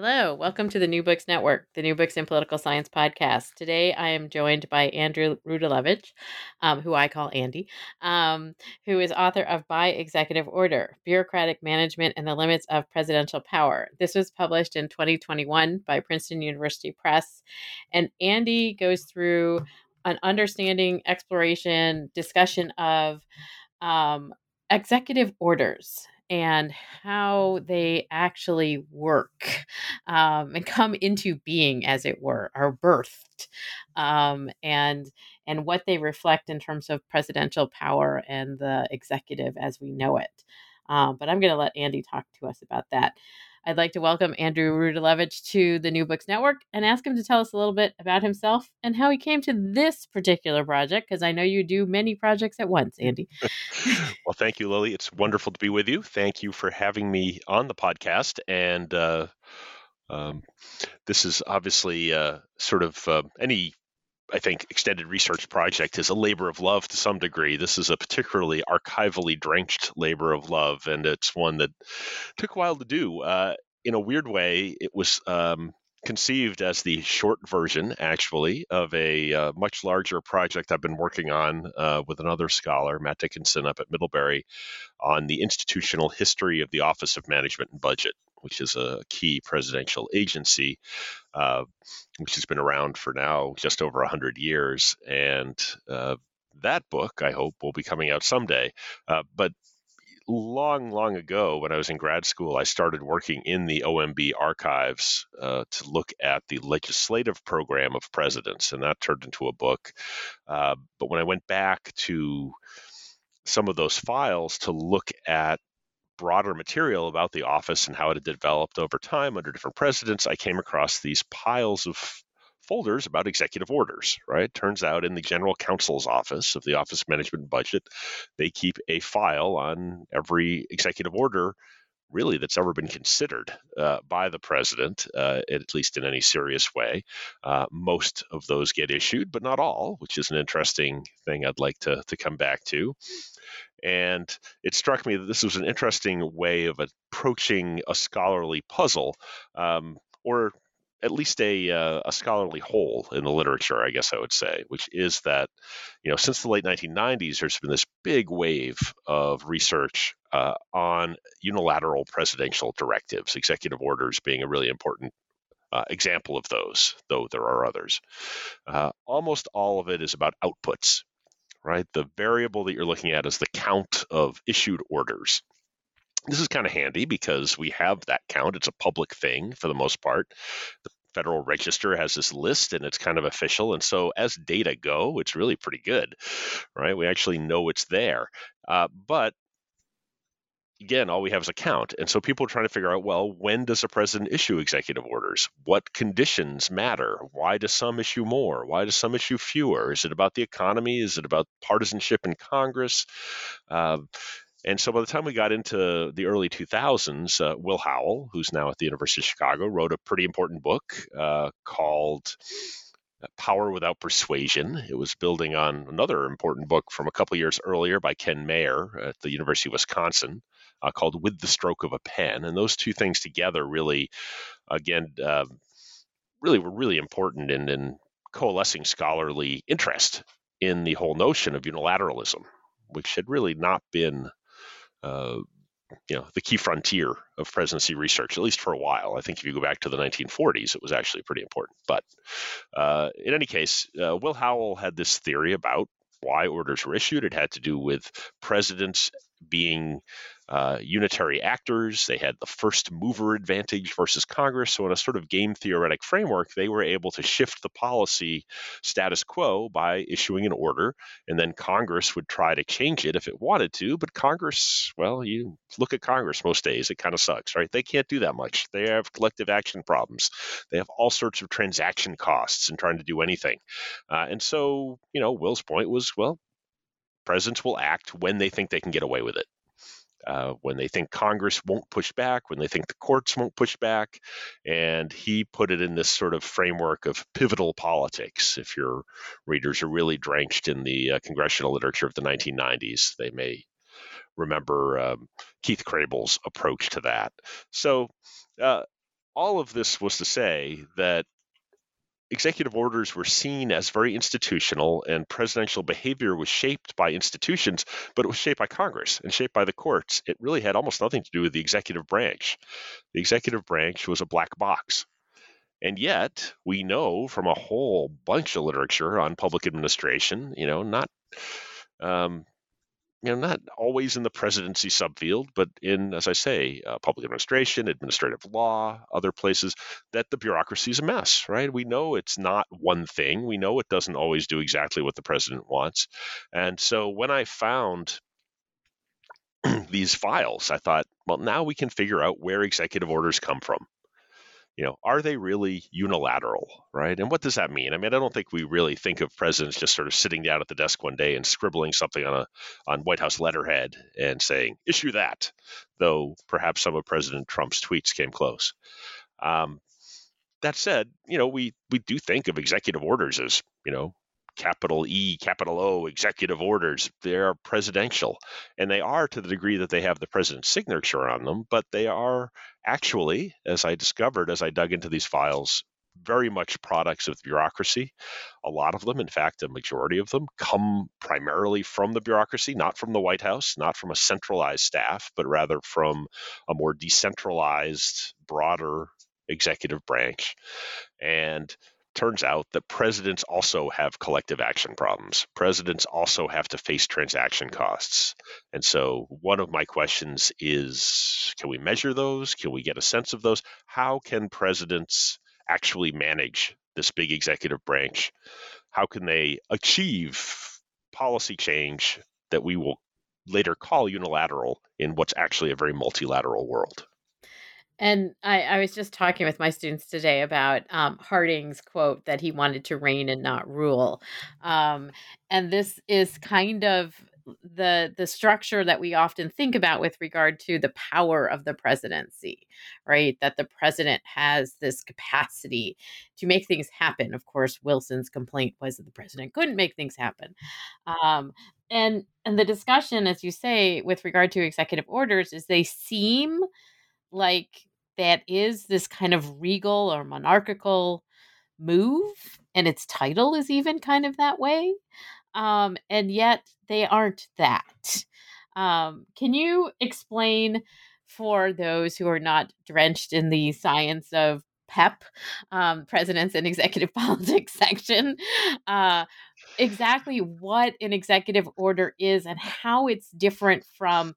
Hello, welcome to the New Books Network, the New Books in Political Science podcast. Today I am joined by Andrew Rudalevige, um, who I call Andy, um, who is author of By Executive Order Bureaucratic Management and the Limits of Presidential Power. This was published in 2021 by Princeton University Press. And Andy goes through an understanding, exploration, discussion of um, executive orders and how they actually work um, and come into being, as it were, are birthed, um, and and what they reflect in terms of presidential power and the executive as we know it. Um, but I'm going to let Andy talk to us about that. I'd like to welcome Andrew Rudalevige to the New Books Network and ask him to tell us a little bit about himself and how he came to this particular project, because I know you do many projects at once, Andy. well, thank you, Lily. It's wonderful to be with you. Thank you for having me on the podcast. And uh, um, this is obviously uh, sort of uh, any I think extended research project is a labor of love to some degree. This is a particularly archivally drenched labor of love, and it's one that took a while to do. Uh, in a weird way, it was um, conceived as the short version, actually, of a uh, much larger project I've been working on uh, with another scholar, Matt Dickinson, up at Middlebury, on the institutional history of the Office of Management and Budget, which is a key presidential agency, uh, which has been around for now just over 100 years. And uh, that book, I hope, will be coming out someday. Uh, but long, long ago, when I was in grad school, I started working in the OMB archives uh, to look at the legislative program of presidents, and that turned into a book. Uh, but when I went back to some of those files to look at broader material about the office and how it had developed over time under different presidents, I came across these piles of folders about executive orders, right? Turns out in the general counsel's office of the Office of Management Budget, they keep a file on every executive order really that's ever been considered uh, by the president, uh, at least in any serious way. Uh, most of those get issued, but not all, which is an interesting thing I'd like to, to come back to. And it struck me that this was an interesting way of approaching a scholarly puzzle, um, or at least a, uh, a scholarly hole in the literature, I guess I would say, which is that, you know, since the late 1990s, there's been this big wave of research uh, on unilateral presidential directives, executive orders being a really important uh, example of those, though there are others. Uh, almost all of it is about outputs, right? The variable that you're looking at is the count of issued orders. This is kind of handy because we have that count. It's a public thing for the most part. The Federal Register has this list and it's kind of official. And so as data go, it's really pretty good, right? We actually know it's there. Uh, but again, all we have is a count. And so people are trying to figure out, well, when does a president issue executive orders? What conditions matter? Why does some issue more? Why does some issue fewer? Is it about the economy? Is it about partisanship in Congress? Uh, And so by the time we got into the early 2000s, uh, Will Howell, who's now at the University of Chicago, wrote a pretty important book uh, called Power Without Persuasion. It was building on another important book from a couple years earlier by Ken Mayer at the University of Wisconsin uh, called With the Stroke of a Pen. And those two things together really, again, uh, really were really important in, in coalescing scholarly interest in the whole notion of unilateralism, which had really not been uh, you know the key frontier of presidency research at least for a while i think if you go back to the 1940s it was actually pretty important but uh, in any case uh, will howell had this theory about why orders were issued it had to do with presidents being uh, unitary actors. They had the first mover advantage versus Congress. So, in a sort of game theoretic framework, they were able to shift the policy status quo by issuing an order, and then Congress would try to change it if it wanted to. But Congress, well, you look at Congress most days, it kind of sucks, right? They can't do that much. They have collective action problems, they have all sorts of transaction costs in trying to do anything. Uh, and so, you know, Will's point was, well, presidents will act when they think they can get away with it. Uh, when they think Congress won't push back, when they think the courts won't push back. And he put it in this sort of framework of pivotal politics. If your readers are really drenched in the uh, congressional literature of the 1990s, they may remember um, Keith Krehbiel's approach to that. So, uh, all of this was to say that executive orders were seen as very institutional and presidential behavior was shaped by institutions, but it was shaped by Congress and shaped by the courts. It really had almost nothing to do with the executive branch. The executive branch was a black box. And yet, we know from a whole bunch of literature on public administration, you know, not um, you know, not always in the presidency subfield, but in, as I say, uh, public administration, administrative law, other places, that the bureaucracy is a mess, right? We know it's not one thing. We know it doesn't always do exactly what the president wants. And so when I found these files, I thought, well, now we can figure out where executive orders come from you know, are they really unilateral, right? And what does that mean? I mean, I don't think we really think of presidents just sort of sitting down at the desk one day and scribbling something on a on White House letterhead and saying issue that, though perhaps some of President Trump's tweets came close. Um, that said, you know, we we do think of executive orders as you know capital E, capital O executive orders. They are presidential, and they are to the degree that they have the president's signature on them, but they are actually, as I discovered as I dug into these files, very much products of bureaucracy. A lot of them, in fact, a majority of them, come primarily from the bureaucracy, not from the White House, not from a centralized staff, but rather from a more decentralized, broader executive branch. And turns out that presidents also have collective action problems. Presidents also have to face transaction costs. And so, one of my questions is can we measure those? Can we get a sense of those? How can presidents actually manage this big executive branch? How can they achieve policy change that we will later call unilateral in what's actually a very multilateral world? And I, I was just talking with my students today about um, Harding's quote that he wanted to reign and not rule. Um, and this is kind of the the structure that we often think about with regard to the power of the presidency right that the president has this capacity to make things happen of course wilson's complaint was that the president couldn't make things happen um, and and the discussion as you say with regard to executive orders is they seem like that is this kind of regal or monarchical move and its title is even kind of that way um, and yet they aren't that. Um, can you explain for those who are not drenched in the science of pep um, presidents and executive politics section uh, exactly what an executive order is and how it's different from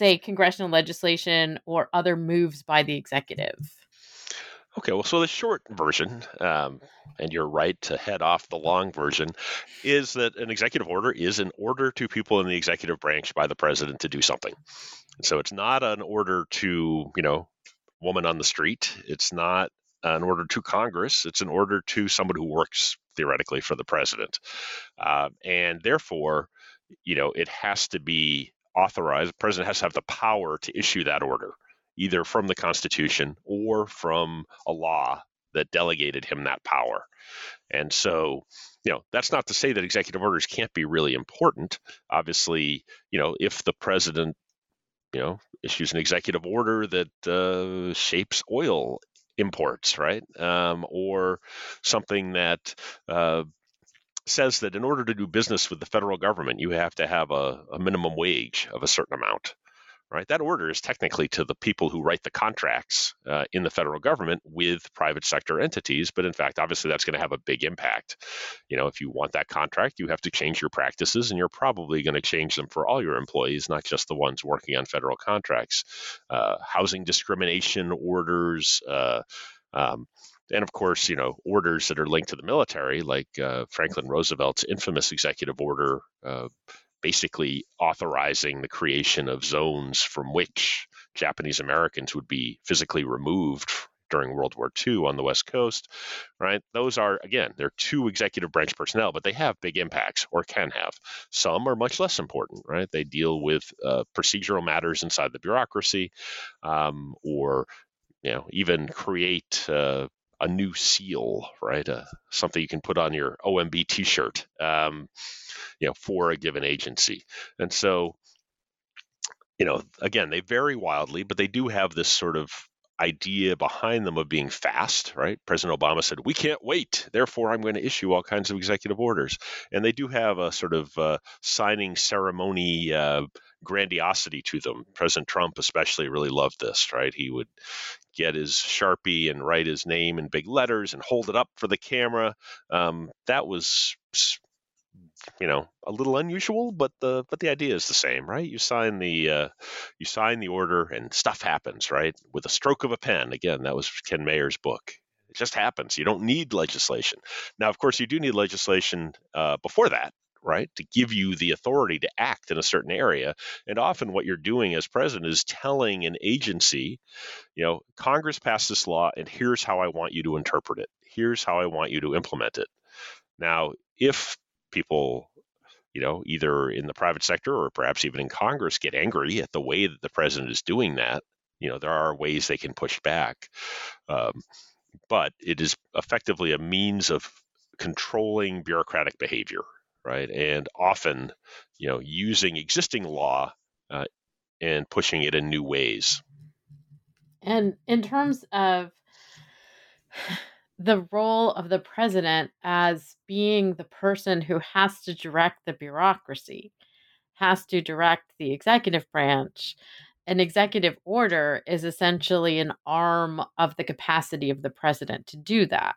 say, congressional legislation or other moves by the executive? Okay, well, so the short version, um, and you're right to head off the long version, is that an executive order is an order to people in the executive branch by the president to do something. So it's not an order to, you know, woman on the street. It's not an order to Congress. It's an order to someone who works theoretically for the president. Uh, and therefore, you know, it has to be authorize, the president has to have the power to issue that order, either from the Constitution or from a law that delegated him that power. And so, you know, that's not to say that executive orders can't be really important. Obviously, you know, if the president, you know, issues an executive order that uh, shapes oil imports, right, um, or something that uh, says that in order to do business with the federal government, you have to have a, a minimum wage of a certain amount right? That order is technically to the people who write the contracts uh, in the federal government with private sector entities, but in fact, obviously, that's going to have a big impact. You know, if you want that contract, you have to change your practices, and you're probably going to change them for all your employees, not just the ones working on federal contracts. Uh, housing discrimination orders. Uh, um, and of course, you know, orders that are linked to the military, like uh, Franklin Roosevelt's infamous executive order uh, basically authorizing the creation of zones from which Japanese Americans would be physically removed during World War II on the West Coast, right? Those are, again, they're to executive branch personnel, but they have big impacts or can have. Some are much less important, right? They deal with uh, procedural matters inside the bureaucracy um, or, you know, even create uh, a new seal, right? Uh, something you can put on your OMB T-shirt, um, you know, for a given agency. And so, you know, again, they vary wildly, but they do have this sort of idea behind them of being fast, right? President Obama said, "We can't wait, therefore I'm going to issue all kinds of executive orders," and they do have a sort of uh, signing ceremony. Uh, grandiosity to them. President Trump especially really loved this, right? He would get his Sharpie and write his name in big letters and hold it up for the camera. Um, that was you know a little unusual but the but the idea is the same right? You sign the uh, you sign the order and stuff happens right? With a stroke of a pen again that was ken mayer's book. It just happens. You don't need legislation. Now of course you do need legislation uh, before that right? To give you the authority to act in a certain area. And often what you're doing as president is telling an agency you know congress passed this law and here's how i want you to interpret it. Here's how i want you to implement it. Now if people you know either in the private sector or perhaps even in congress get angry at the way that the president is doing that you know there are ways they can push back um, but it is effectively a means of controlling bureaucratic behavior right? And often, you know, using existing law uh, and pushing it in new ways. And in terms of the role of the president as being the person who has to direct the bureaucracy, has to direct the executive branch, an executive order is essentially an arm of the capacity of the president to do that.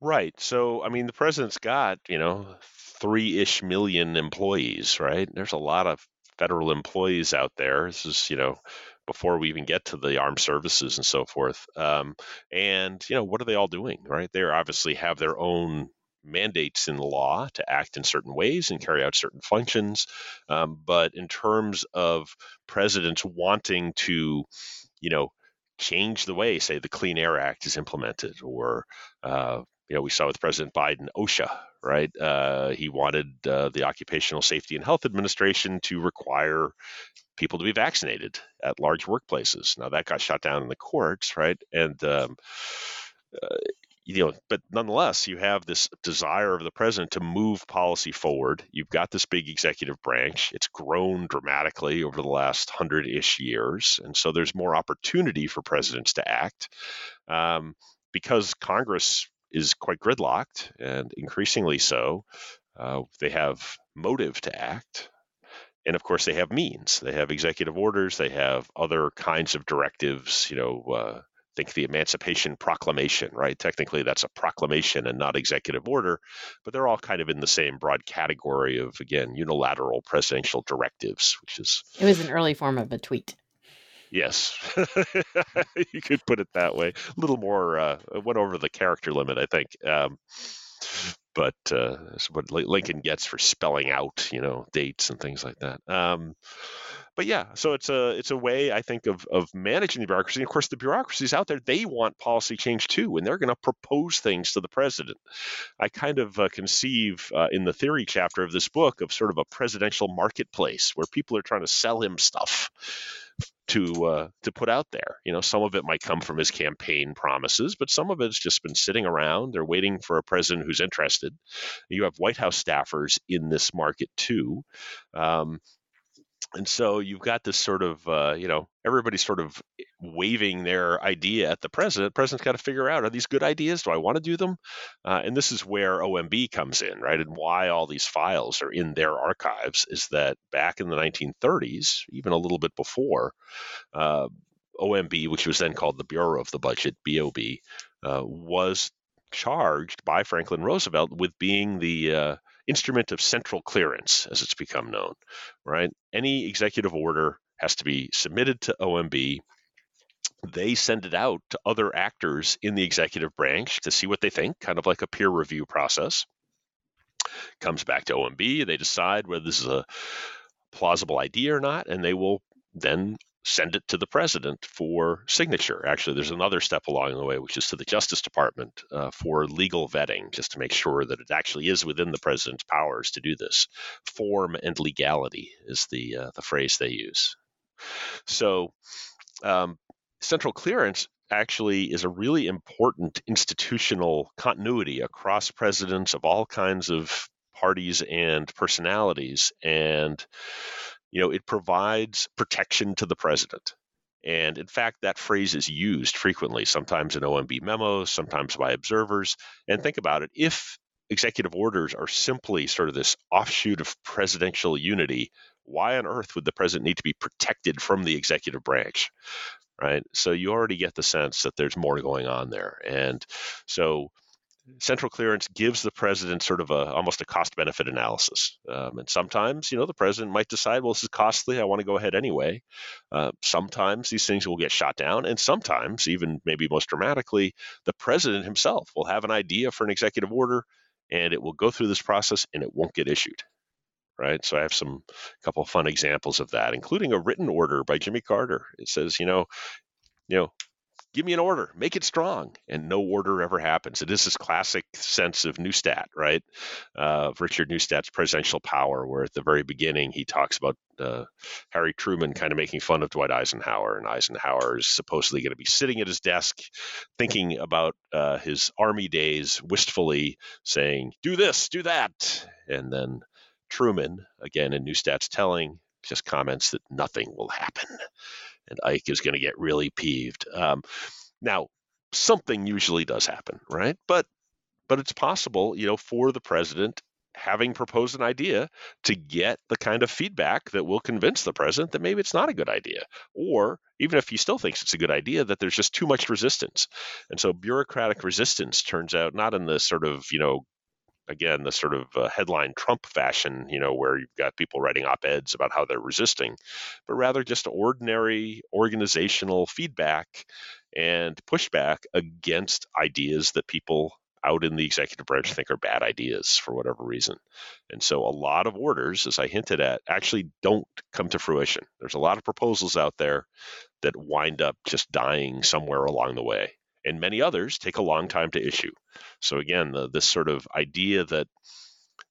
Right. So, I mean, the president's got, you know, three ish million employees, right? There's a lot of federal employees out there. This is, you know, before we even get to the armed services and so forth. Um, and, you know, what are they all doing, right? They obviously have their own mandates in the law to act in certain ways and carry out certain functions. Um, but in terms of presidents wanting to, you know, change the way, say, the Clean Air Act is implemented or, uh, you know, we saw with President Biden, OSHA, right? Uh, he wanted uh, the Occupational Safety and Health Administration to require people to be vaccinated at large workplaces. Now that got shot down in the courts, right? And um, uh, you know, but nonetheless, you have this desire of the president to move policy forward. You've got this big executive branch. It's grown dramatically over the last hundred ish years. And so there's more opportunity for presidents to act um, because Congress is quite gridlocked and increasingly so. Uh, they have motive to act. And of course, they have means. They have executive orders. They have other kinds of directives. You know, uh, think the Emancipation Proclamation, right? Technically, that's a proclamation and not executive order, but they're all kind of in the same broad category of, again, unilateral presidential directives, which is. It was an early form of a tweet. Yes, you could put it that way. A little more uh, went over the character limit, I think. Um, but uh, what Lincoln gets for spelling out, you know, dates and things like that. Um, but yeah, so it's a it's a way I think of of managing the bureaucracy. And of course, the bureaucracies out there they want policy change too, and they're going to propose things to the president. I kind of uh, conceive uh, in the theory chapter of this book of sort of a presidential marketplace where people are trying to sell him stuff to uh, to put out there. You know, some of it might come from his campaign promises, but some of it's just been sitting around. They're waiting for a president who's interested. You have White House staffers in this market too. Um, and so you've got this sort of uh, you know everybody's sort of waving their idea at the president. The president's got to figure out are these good ideas? Do i want to do them? Uh, and this is where omb comes in right? And why all these files are in their archives is that back in the 1930s even a little bit before uh, omb which was then called the bureau of the budget bob uh, was charged by franklin roosevelt with being the uh, instrument of central clearance, as it's become known, right? Any executive order has to be submitted to OMB. They send it out to other actors in the executive branch to see what they think, kind of like a peer review process. Comes back to OMB, they decide whether this is a plausible idea or not, and they will then send it to the president for signature. Actually, there's another step along the way, which is to the Justice Department uh, for legal vetting, just to make sure that it actually is within the president's powers to do this. Form and legality is the uh, the phrase they use. So, um, central clearance actually is a really important institutional continuity across presidents of all kinds of parties and personalities and you know, it provides protection to the president. And in fact, that phrase is used frequently, sometimes in OMB memos, sometimes by observers. And think about it if executive orders are simply sort of this offshoot of presidential unity, why on earth would the president need to be protected from the executive branch? Right. So you already get the sense that there's more going on there. And so central clearance gives the president sort of a almost a cost benefit analysis. Um, and sometimes, you know, the president might decide, well, this is costly. I want to go ahead anyway. Uh, sometimes these things will get shot down. And sometimes, even maybe most dramatically, the president himself will have an idea for an executive order and it will go through this process and it won't get issued. Right. So I have some couple fun examples of that, including a written order by Jimmy Carter. It says, you know, you know, give me an order, make it strong, and no order ever happens. It is this classic sense of Neustadt, right? Uh, of Richard Neustadt's presidential power, where at the very beginning he talks about uh, Harry Truman kind of making fun of Dwight Eisenhower, and Eisenhower is supposedly going to be sitting at his desk thinking about uh, his army days wistfully, saying, "Do this, do that," and then Truman, again in Neustadt's telling, just comments that nothing will happen and Ike is going to get really peeved. Um, now, something usually does happen, right? But but it's possible, you know, for the president having proposed an idea to get the kind of feedback that will convince the president that maybe it's not a good idea or even if he still thinks it's a good idea that there's just too much resistance and so bureaucratic resistance turns out not in the sort of you know again the sort of uh, headline Trump fashion, you know, where you've got people writing op eds about how they're resisting, but rather just ordinary organizational feedback and pushback against ideas that people out in the executive branch think are bad ideas for whatever reason. And so a lot of orders, as I hinted at, actually don't come to fruition. There's a lot of proposals out there that wind up just dying somewhere along the way and many others take a long time to issue. So again, the, this sort of idea that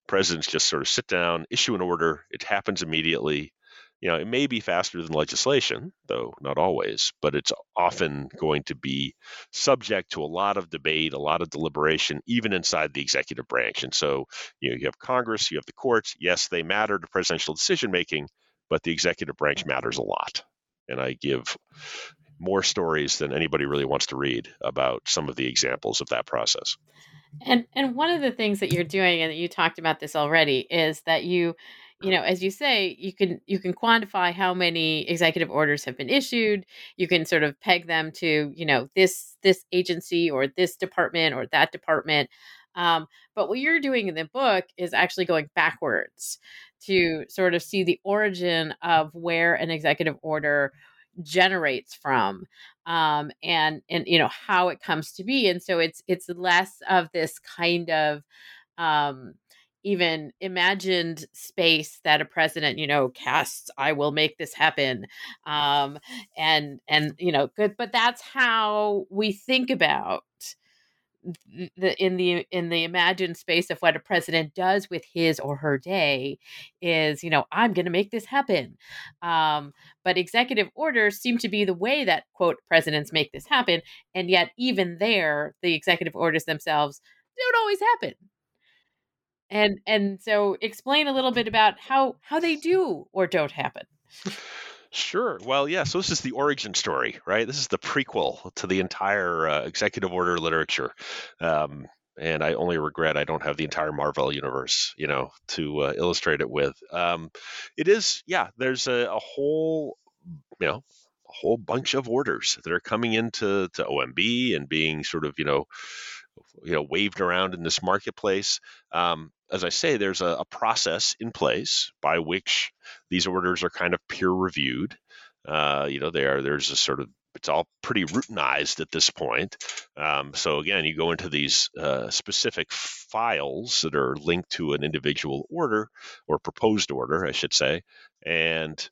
presidents just sort of sit down, issue an order, it happens immediately. You know, it may be faster than legislation, though not always, but it's often going to be subject to a lot of debate, a lot of deliberation, even inside the executive branch. And so, you know, you have Congress, you have the courts. Yes, they matter to presidential decision making, but the executive branch matters a lot. And I give more stories than anybody really wants to read about some of the examples of that process. And and one of the things that you're doing and you talked about this already is that you you know as you say you can you can quantify how many executive orders have been issued you can sort of peg them to you know this this agency or this department or that department um, but what you're doing in the book is actually going backwards to sort of see the origin of where an executive order generates from um and and you know how it comes to be and so it's it's less of this kind of um, even imagined space that a president you know casts i will make this happen um and and you know good but that's how we think about the in the in the imagined space of what a president does with his or her day is you know i'm going to make this happen. Um, but executive orders seem to be the way that quote presidents make this happen and yet even there the executive orders themselves don't always happen. And and so explain a little bit about how how they do or don't happen Sure. Well, yeah. So this is the origin story, right? This is the prequel to the entire uh, executive order literature. Um, and I only regret I don't have the entire Marvel universe, you know, to uh, illustrate it with. Um, it is, yeah. There's a, a whole, you know, a whole bunch of orders that are coming into to OMB and being sort of, you know, you know, waved around in this marketplace. Um, as I say, there's a, a, process in place by which these orders are kind of peer reviewed. Uh, you know, there there's a sort of it's all pretty routinized at this point. Um, so again, you go into these uh, specific files that are linked to an individual order or proposed order, I should say, and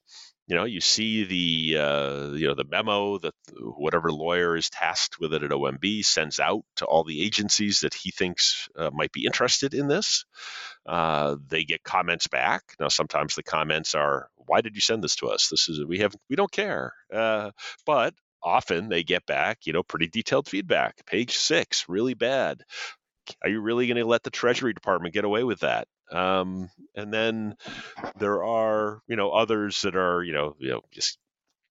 you know you see the uh, you know the memo that whatever lawyer is tasked with it at OMB sends out to all the agencies that he thinks uh, might be interested in this. Uh, they get comments back. Now sometimes the comments are, "Why did you send this to us? This is we have we don't care." Uh, but often they get back, you know, pretty detailed feedback. Page six, really bad. Are you really going to let the Treasury Department get away with that? Um, and then there are, you know, others that are, you know, you know, just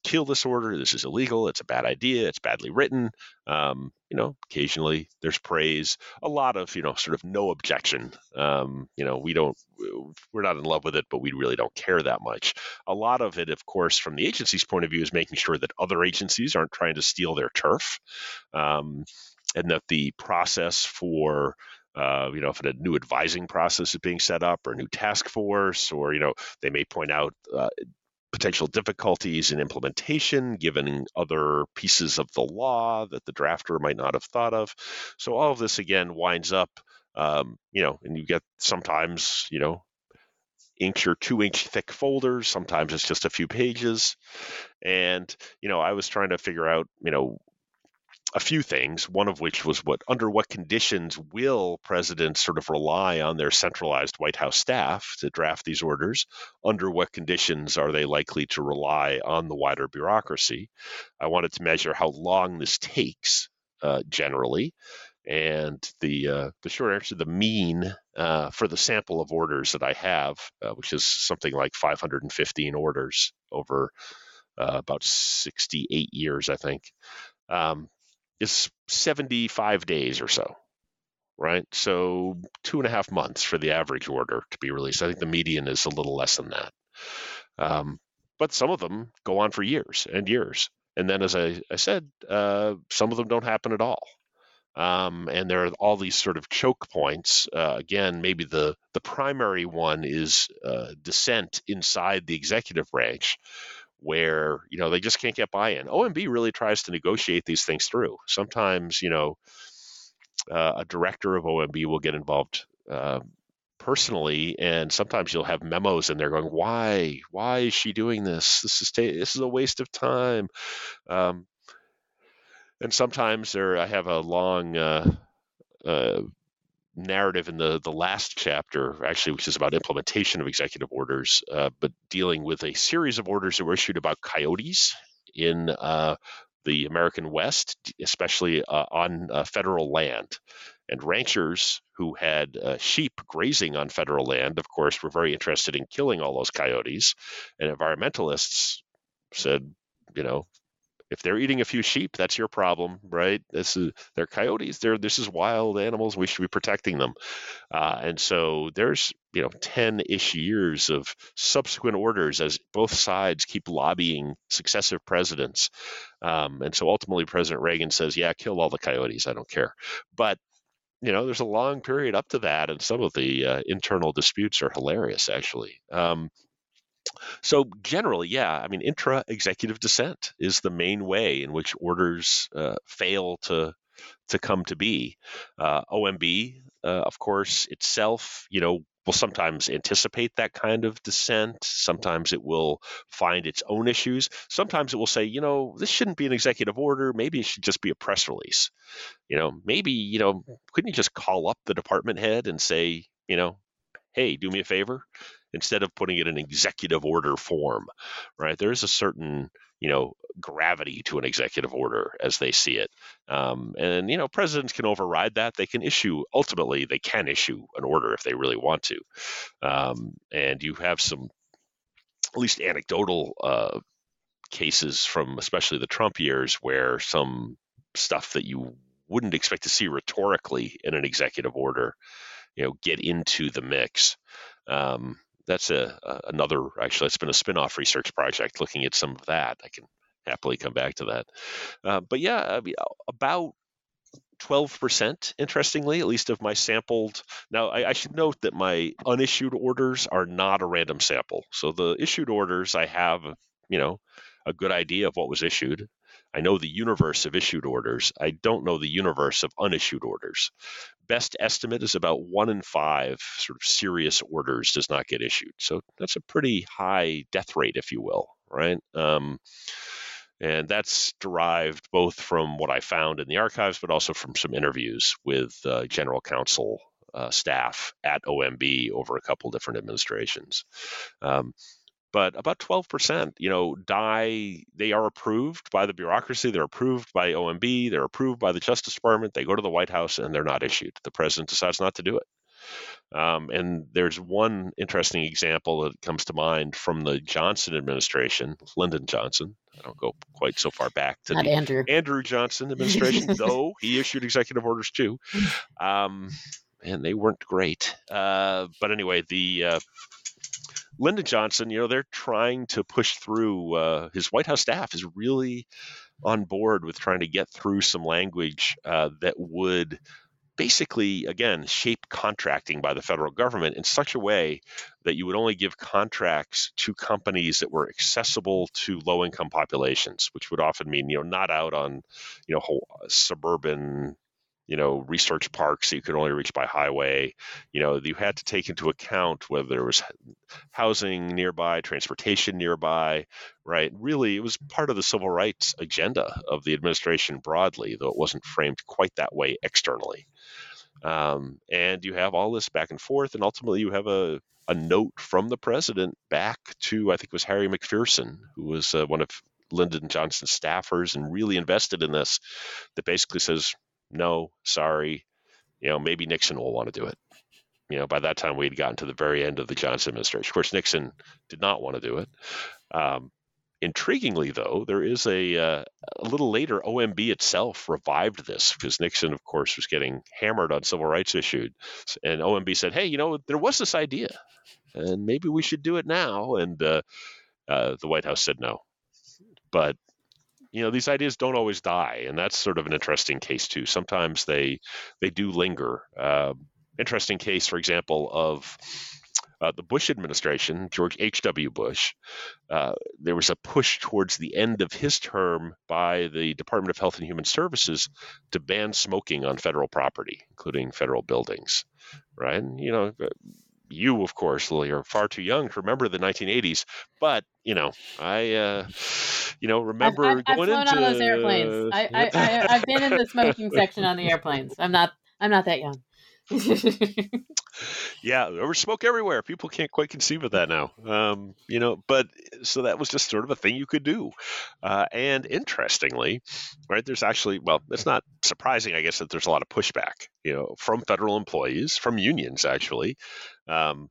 kill this order. This is illegal. It's a bad idea. It's badly written. Um, you know, occasionally there's praise. A lot of, you know, sort of no objection. Um, you know, we don't, we're not in love with it, but we really don't care that much. A lot of it, of course, from the agency's point of view, is making sure that other agencies aren't trying to steal their turf. Um, and that the process for uh, you know, if a new advising process is being set up or a new task force, or, you know, they may point out uh, potential difficulties in implementation given other pieces of the law that the drafter might not have thought of. So all of this again winds up, um, you know, and you get sometimes, you know, inch or two inch thick folders. Sometimes it's just a few pages. And, you know, I was trying to figure out, you know, a few things, one of which was what under what conditions will presidents sort of rely on their centralized White House staff to draft these orders? Under what conditions are they likely to rely on the wider bureaucracy? I wanted to measure how long this takes uh, generally. And the uh, the short answer, the mean uh, for the sample of orders that I have, uh, which is something like 515 orders over uh, about 68 years, I think, um, is 75 days or so, right? So two and a half months for the average order to be released. I think the median is a little less than that. Um, but some of them go on for years and years. And then, as I, I said, uh, some of them don't happen at all. Um, and there are all these sort of choke points. Uh, again, maybe the the primary one is uh, dissent inside the executive branch, where you know they just can't get buy-in. OMB really tries to negotiate these things through. Sometimes you know uh, a director of OMB will get involved uh, personally, and sometimes you'll have memos in there going, "Why? Why is she doing this? This is ta- this is a waste of time." Um, and sometimes there, I have a long uh, uh narrative in the the last chapter, actually, which is about implementation of executive orders, uh, but dealing with a series of orders that were issued about coyotes in uh, the American West, especially uh, on uh, federal land. And ranchers who had uh, sheep grazing on federal land, of course, were very interested in killing all those coyotes. And environmentalists said, you know, if they're eating a few sheep, that's your problem, right? This is they're coyotes. They're this is wild animals. We should be protecting them. Uh, and so there's you know 10-ish years of subsequent orders as both sides keep lobbying successive presidents. Um, and so ultimately, President Reagan says, "Yeah, kill all the coyotes. I don't care." But you know, there's a long period up to that, and some of the uh, internal disputes are hilarious, actually. Um, so generally, yeah, I mean, intra-executive dissent is the main way in which orders uh, fail to to come to be. Uh, OMB, uh, of course, itself, you know, will sometimes anticipate that kind of dissent. Sometimes it will find its own issues. Sometimes it will say, you know, this shouldn't be an executive order. Maybe it should just be a press release. You know, maybe, you know, couldn't you just call up the department head and say, you know, hey, do me a favor? Instead of putting it in executive order form, right? There is a certain you know gravity to an executive order as they see it. Um, and you know presidents can override that. They can issue ultimately they can issue an order if they really want to. Um, and you have some at least anecdotal uh, cases from especially the trump years where some stuff that you wouldn't expect to see rhetorically in an executive order you know get into the mix. Um, that's a, a, another actually it's been a spin-off research project looking at some of that. I can happily come back to that. Uh, but yeah I mean, about 12% interestingly at least of my sampled now I, I, should note that my unissued orders are not a random sample. So the issued orders i have you know a good idea of what was issued I know the universe of issued orders. I don't know the universe of unissued orders. Best estimate is about one in five sort of serious orders does not get issued. So that's a pretty high death rate, if you will, right? Um, and that's derived both from what I found in the archives, but also from some interviews with uh, general counsel uh, staff at OMB over a couple different administrations. Um, but about 12%, you know, die, they are approved by the bureaucracy, they're approved by OMB, they're approved by the Justice Department, they go to the White House and they're not issued. The president decides not to do it. Um, and there's one interesting example that comes to mind from the Johnson administration, Lyndon Johnson. I don't go quite so far back to Not the Andrew. Andrew Johnson administration, though he issued executive orders too. Um, and they weren't great. Uh, but anyway, the uh, Lyndon Johnson, you know, they're trying to push through. Uh, his White House staff is really on board with trying to get through some language uh, that would basically, again, shape contracting by the federal government in such a way that you would only give contracts to companies that were accessible to low income populations, which would often mean, you know, not out on, you know, whole, suburban you know research parks that you could only reach by highway. You know you had to take into account whether there was housing nearby transportation nearby right? Really it was part of the civil rights agenda of the administration broadly though it wasn't framed quite that way externally. Um, and you have all this back and forth and ultimately you have a, a note from the president back to i think it was harry mcpherson who was uh, one of lyndon johnson's staffers and really invested in this that basically says no, sorry. You know, maybe Nixon will want to do it. You know, by that time we had gotten to the very end of the Johnson administration. Of course, Nixon did not want to do it. Um, intriguingly, though, there is a uh, a little later OMB itself revived this because Nixon, of course, was getting hammered on civil rights issues, and OMB said, "Hey, you know, there was this idea, and maybe we should do it now." And uh, uh, the White House said no. But you know these ideas don't always die and that's sort of an interesting case too sometimes they they do linger uh, interesting case for example of uh, the Bush administration, George H.W. Bush, uh, there was a push towards the end of his term by the Department of Health and Human Services to ban smoking on federal property, including federal buildings. Right? And, you know, you, of course, Lily, are far too young to remember the 1980s. But you know, I, uh, you know, remember I've, I've, going I've into on those airplanes. I, I, I, have been in the smoking section on the airplanes. I'm not. I'm not that young. yeah, there was smoke everywhere. People can't quite conceive of that now. Um, you know, but so that was just sort of a thing you could do. Uh, and interestingly, right, there's actually, well, it's not surprising, I guess, that there's a lot of pushback, you know, from federal employees, from unions, actually. Um,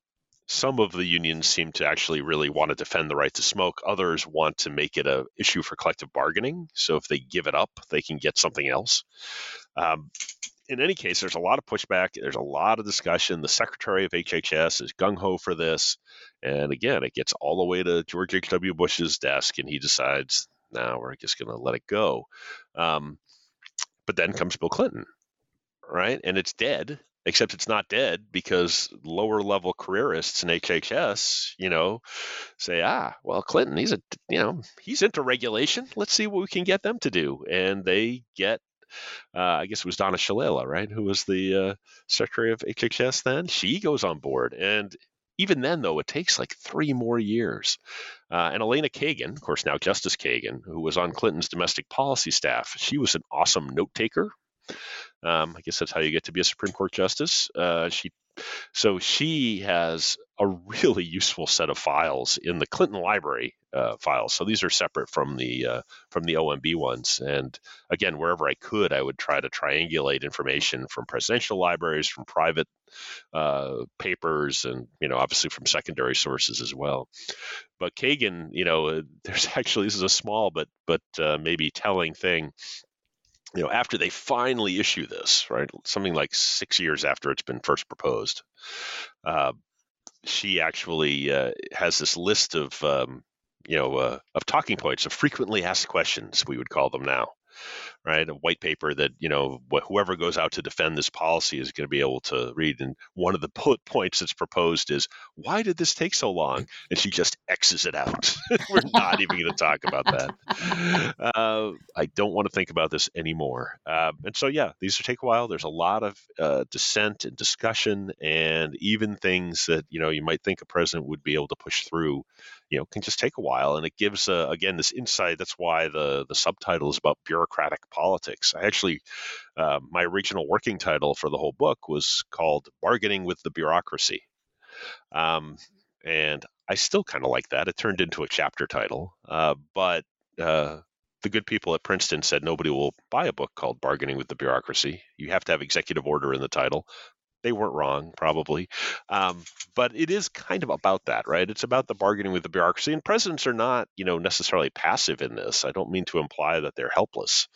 some of the unions seem to actually really want to defend the right to smoke. Others want to make it a issue for collective bargaining. So if they give it up, they can get something else. Um, in any case, there's a lot of pushback. There's a lot of discussion. The secretary of HHS is gung ho for this. And again, it gets all the way to George H.W. Bush's desk, and he decides, now nah, we're just going to let it go. Um, but then comes Bill Clinton, right? And it's dead, except it's not dead because lower level careerists in HHS, you know, say, ah, well, Clinton, he's a, you know, he's into regulation. Let's see what we can get them to do. And they get uh, I guess it was Donna Shalala, right, who was the uh, Secretary of HHS then. She goes on board, and even then, though, it takes like three more years. Uh, and Elena Kagan, of course, now Justice Kagan, who was on Clinton's domestic policy staff, she was an awesome note taker. Um, I guess that's how you get to be a Supreme Court justice. Uh, she so she has a really useful set of files in the Clinton Library uh, files. So these are separate from the uh, from the OMB ones. And again, wherever I could, I would try to triangulate information from presidential libraries, from private uh, papers, and you know, obviously from secondary sources as well. But Kagan, you know, uh, there's actually this is a small but but uh, maybe telling thing you know, after they finally issue this, right, something like six years after it's been first proposed, uh, she actually uh, has this list of, um, you know, uh, of talking points of frequently asked questions, we would call them now right? A white paper that you know whoever goes out to defend this policy is going to be able to read. And one of the bullet points that's proposed is, "Why did this take so long?" And she just X's it out. We're not even going to talk about that. Uh, I don't want to think about this anymore. Uh, and so, yeah, these take a while. There's a lot of uh, dissent and discussion, and even things that you know you might think a president would be able to push through you know can just take a while and it gives uh, again this insight that's why the the subtitle is about bureaucratic politics. I actually uh, my original working title for the whole book was called bargaining with the bureaucracy. Um, and i still kind of like that. It turned into a chapter title uh, but uh, the good people at Princeton said nobody will buy a book called Bargaining with the Bureaucracy. You have to have executive order in the title they weren't wrong, probably. Um, but it is kind of about that, right? It's about the bargaining with the bureaucracy. And presidents are not, you know, necessarily passive in this. I don't mean to imply that they're helpless,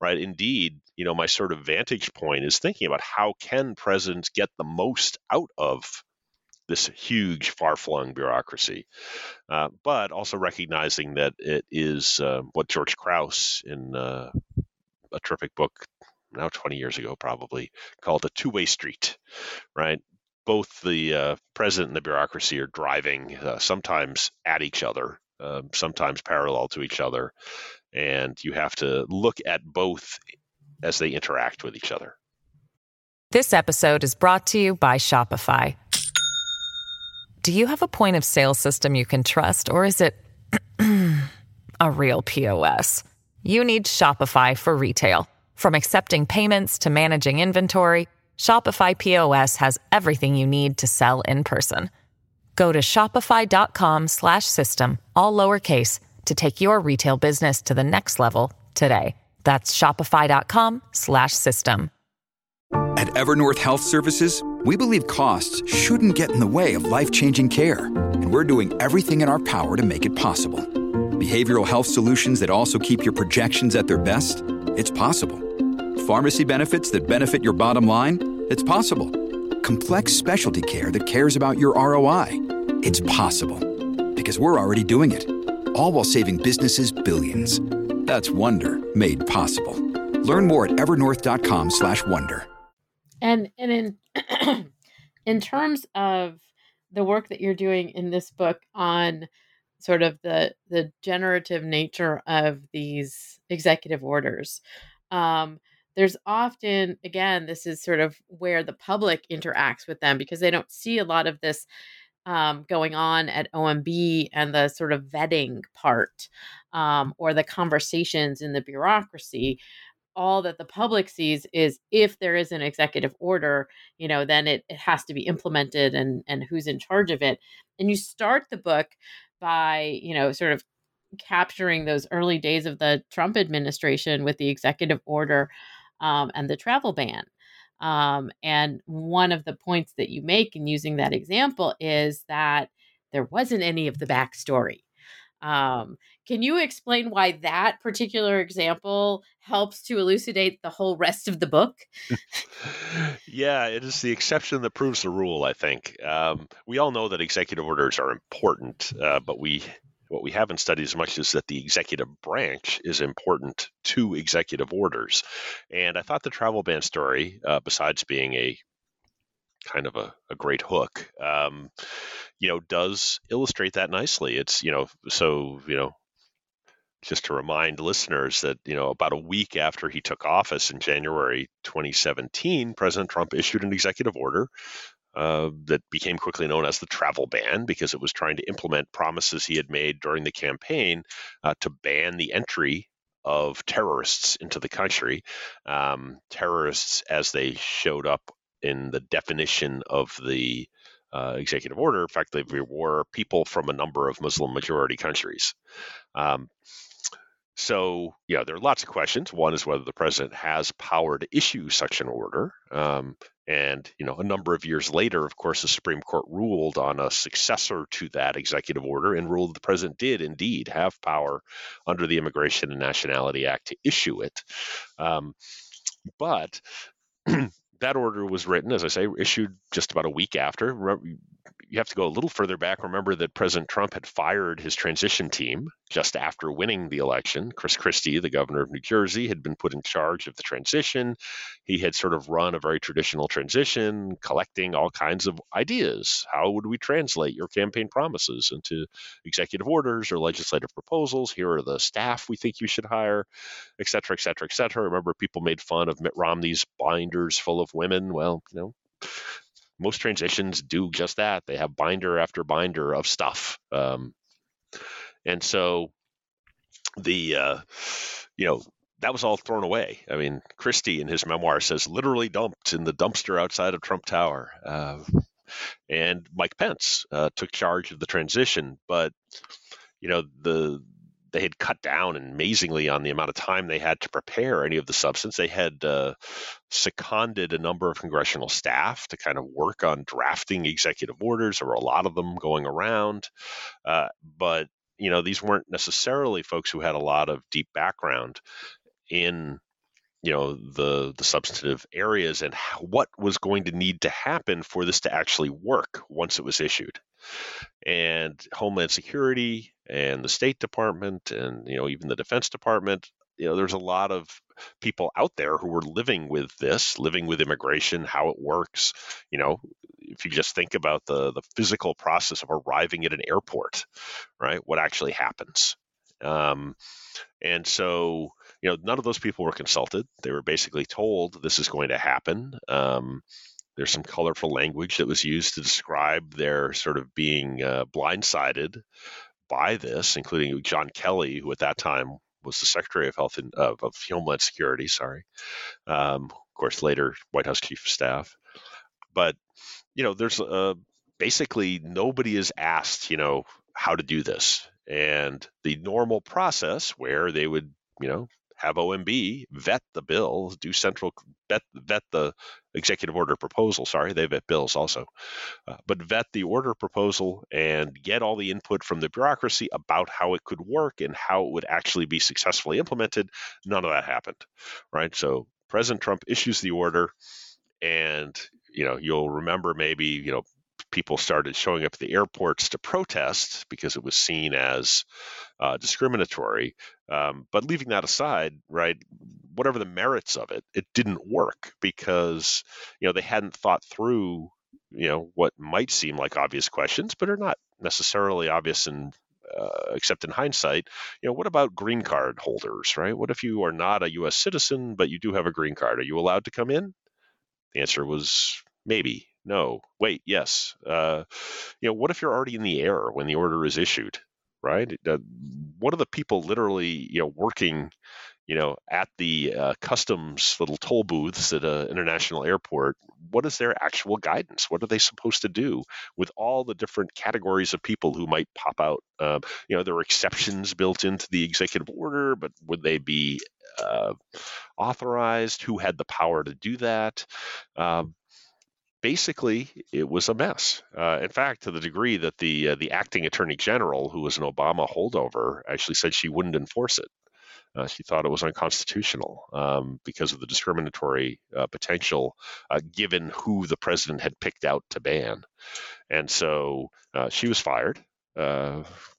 right? Indeed, you know, my sort of vantage point is thinking about how can presidents get the most out of this huge, far-flung bureaucracy, uh, but also recognizing that it is uh, what George Krause in uh, a terrific book now 20 years ago probably called a two-way street right? Both the uh, president and the bureaucracy are driving uh, sometimes at each other uh, sometimes parallel to each other and you have to look at both as they interact with each other. This episode is brought to you by shopify. Do you have a point of sale system you can trust or is it a real pos you need shopify for retail from accepting payments to managing inventory, Shopify POS has everything you need to sell in person. Go to shopify.com/system all lowercase to take your retail business to the next level today. That's shopify.com/system. At Evernorth Health Services, we believe costs shouldn't get in the way of life-changing care, and we're doing everything in our power to make it possible. Behavioral health solutions that also keep your projections at their best? It's possible Pharmacy benefits that benefit your bottom line? It's possible. Complex specialty care that cares about your ROI? It's possible. Because we're already doing it. All while saving businesses billions. That's Wonder made possible. Learn more at evernorth.com/slash Wonder. And and in in terms of the work that you're doing in this book on sort of the the generative nature of these executive orders um, there's often again this is sort of where the public interacts with them because they don't see a lot of this um, going on at OMB and the sort of vetting part um, or the conversations in the bureaucracy. All that the public sees is if there is an executive order, you know, then it, it has to be implemented and and who's in charge of it. And you start the book by, you know, sort of capturing those early days of the Trump administration with the executive order um, and the travel ban. Um, and one of the points that you make in using that example is that there wasn't any of the backstory. Um, can you explain why that particular example helps to elucidate the whole rest of the book? yeah, it is the exception that proves the rule, I think. Um, we all know that executive orders are important, uh, but we what we haven't studied as much is that the executive branch is important to executive orders. And I thought the travel ban story, uh, besides being a kind of a, a great hook, um, you know, does illustrate that nicely. It's, you know, so, you know, just to remind listeners that you know about a week after he took office in January 2017, President Trump issued an executive order uh, that became quickly known as the travel ban because it was trying to implement promises he had made during the campaign uh, to ban the entry of terrorists into the country. Um, terrorists, as they showed up in the definition of the uh, executive order, effectively were people from a number of Muslim majority countries. Um, so, yeah, there are lots of questions. One is whether the president has power to issue such an order. Um, and, you know, a number of years later, of course, the Supreme Court ruled on a successor to that executive order and ruled the president did indeed have power under the Immigration and Nationality Act to issue it. Um, but that order was written, as I say, issued just about a week after you have to go a little further back. Remember that President Trump had fired his transition team just after winning the election. Chris Christie, the governor of New Jersey, had been put in charge of the transition. He had sort of run a very traditional transition, collecting all kinds of ideas. How would we translate your campaign promises into executive orders or legislative proposals? Here are the staff we think you should hire, et cetera, et cetera, et cetera. Remember, people made fun of Mitt Romney's binders full of women. Well, you know, most transitions do just that. They have binder after binder of stuff. Um, and so the, uh, you know, that was all thrown away. I mean, Christie in his memoir says literally dumped in the dumpster outside of Trump Tower. Uh, and Mike Pence uh, took charge of the transition, but you know the they had cut down amazingly on the amount of time they had to prepare any of the substance. They had uh, seconded a number of congressional staff to kind of work on drafting executive orders. There were a lot of them going around, uh, but you know these weren't necessarily folks who had a lot of deep background in you know the the substantive areas and what was going to need to happen for this to actually work once it was issued. And homeland security and the state department and you know even the defense department you know there's a lot of people out there who were living with this living with immigration how it works. You know if you just think about the the physical process of arriving at an airport right what actually happens. Um, and so you know none of those people were consulted they were basically told this is going to happen um, there's some colorful language that was used to describe their sort of being uh, blindsided by this, including John Kelly, who at that time was the Secretary of Health and of Homeland Security. Sorry, um, of course, later White House Chief of Staff. But you know, there's uh, basically nobody is asked, you know, how to do this, and the normal process where they would, you know, have OMB vet the bill, do central vet, vet the executive order proposal. Sorry, they vet bills also, uh, but vet the order proposal and get all the input from the bureaucracy about how it could work and how it would actually be successfully implemented. None of that happened, right? So President Trump issues the order, and you know you'll remember maybe you know people started showing up at the airports to protest because it was seen as uh, discriminatory. Um, but leaving that aside, right, whatever the merits of it, it didn't work because you know they hadn't thought through you know what might seem like obvious questions, but are not necessarily obvious in uh, except in hindsight, you know, what about green card holders, right? What if you are not a U.S. citizen, but you do have a green card? Are you allowed to come in? The answer was maybe, no, wait, yes. Uh, you know, what if you're already in the air when the order is issued? Right? Uh, what are the people literally, you know, working, you know, at the uh, customs little toll booths at an international airport? What is their actual guidance? What are they supposed to do with all the different categories of people who might pop out? Uh, you know, there are exceptions built into the executive order, but would they be uh, authorized? Who had the power to do that? Um, basically it was a mess. Uh, in fact, to the degree that the uh, the acting attorney general, who was an Obama holdover, actually said she wouldn't enforce it. Uh, she thought it was unconstitutional um, because of the discriminatory uh, potential uh, given who the president had picked out to ban. And so uh, she was fired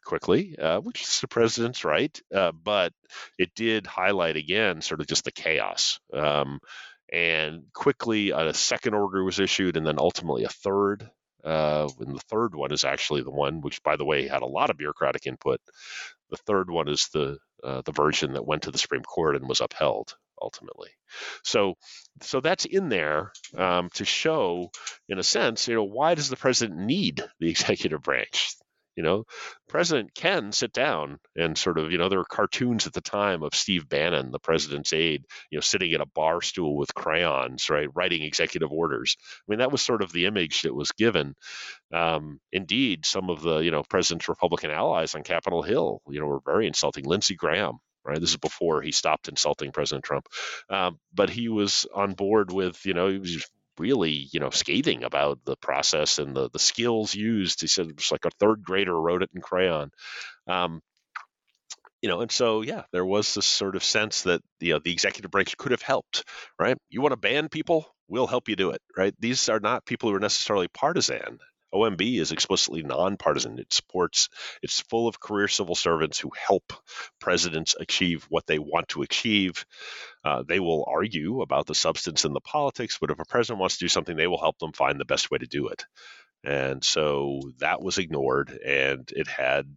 quickly, which is the president's right. but it did highlight again sort of just the chaos. Um, and quickly a second order was issued, and then ultimately a third. Uh, and the third one is actually the one which, by the way, had a lot of bureaucratic input. the third one is the uh, the version that went to the Supreme Court and was upheld ultimately. So, so that's in there um, to show, in a sense, you know, why does the president need the executive branch? You know, president can sit down and sort of, you know, there were cartoons at the time of Steve Bannon, the president's aide, you know, sitting at a bar stool with crayons, right, writing executive orders. I mean, that was sort of the image that was given. Um, indeed, some of the, you know, president's Republican allies on Capitol Hill, you know, were very insulting. Lindsey Graham, right? This is before he stopped insulting President Trump. Um, but he was on board with, you know, he was really, you know, scathing about the process and the the skills used. He said it was like a third grader wrote it in crayon. Um, you know, and so yeah, there was this sort of sense that you know the executive branch could have helped, right? You want to ban people, we'll help you do it, right? These are not people who are necessarily partisan. OMB is explicitly nonpartisan. It supports, it's full of career civil servants who help presidents achieve what they want to achieve. Uh, they will argue about the substance and the politics, but if a president wants to do something, they will help them find the best way to do it. And so that was ignored, and it had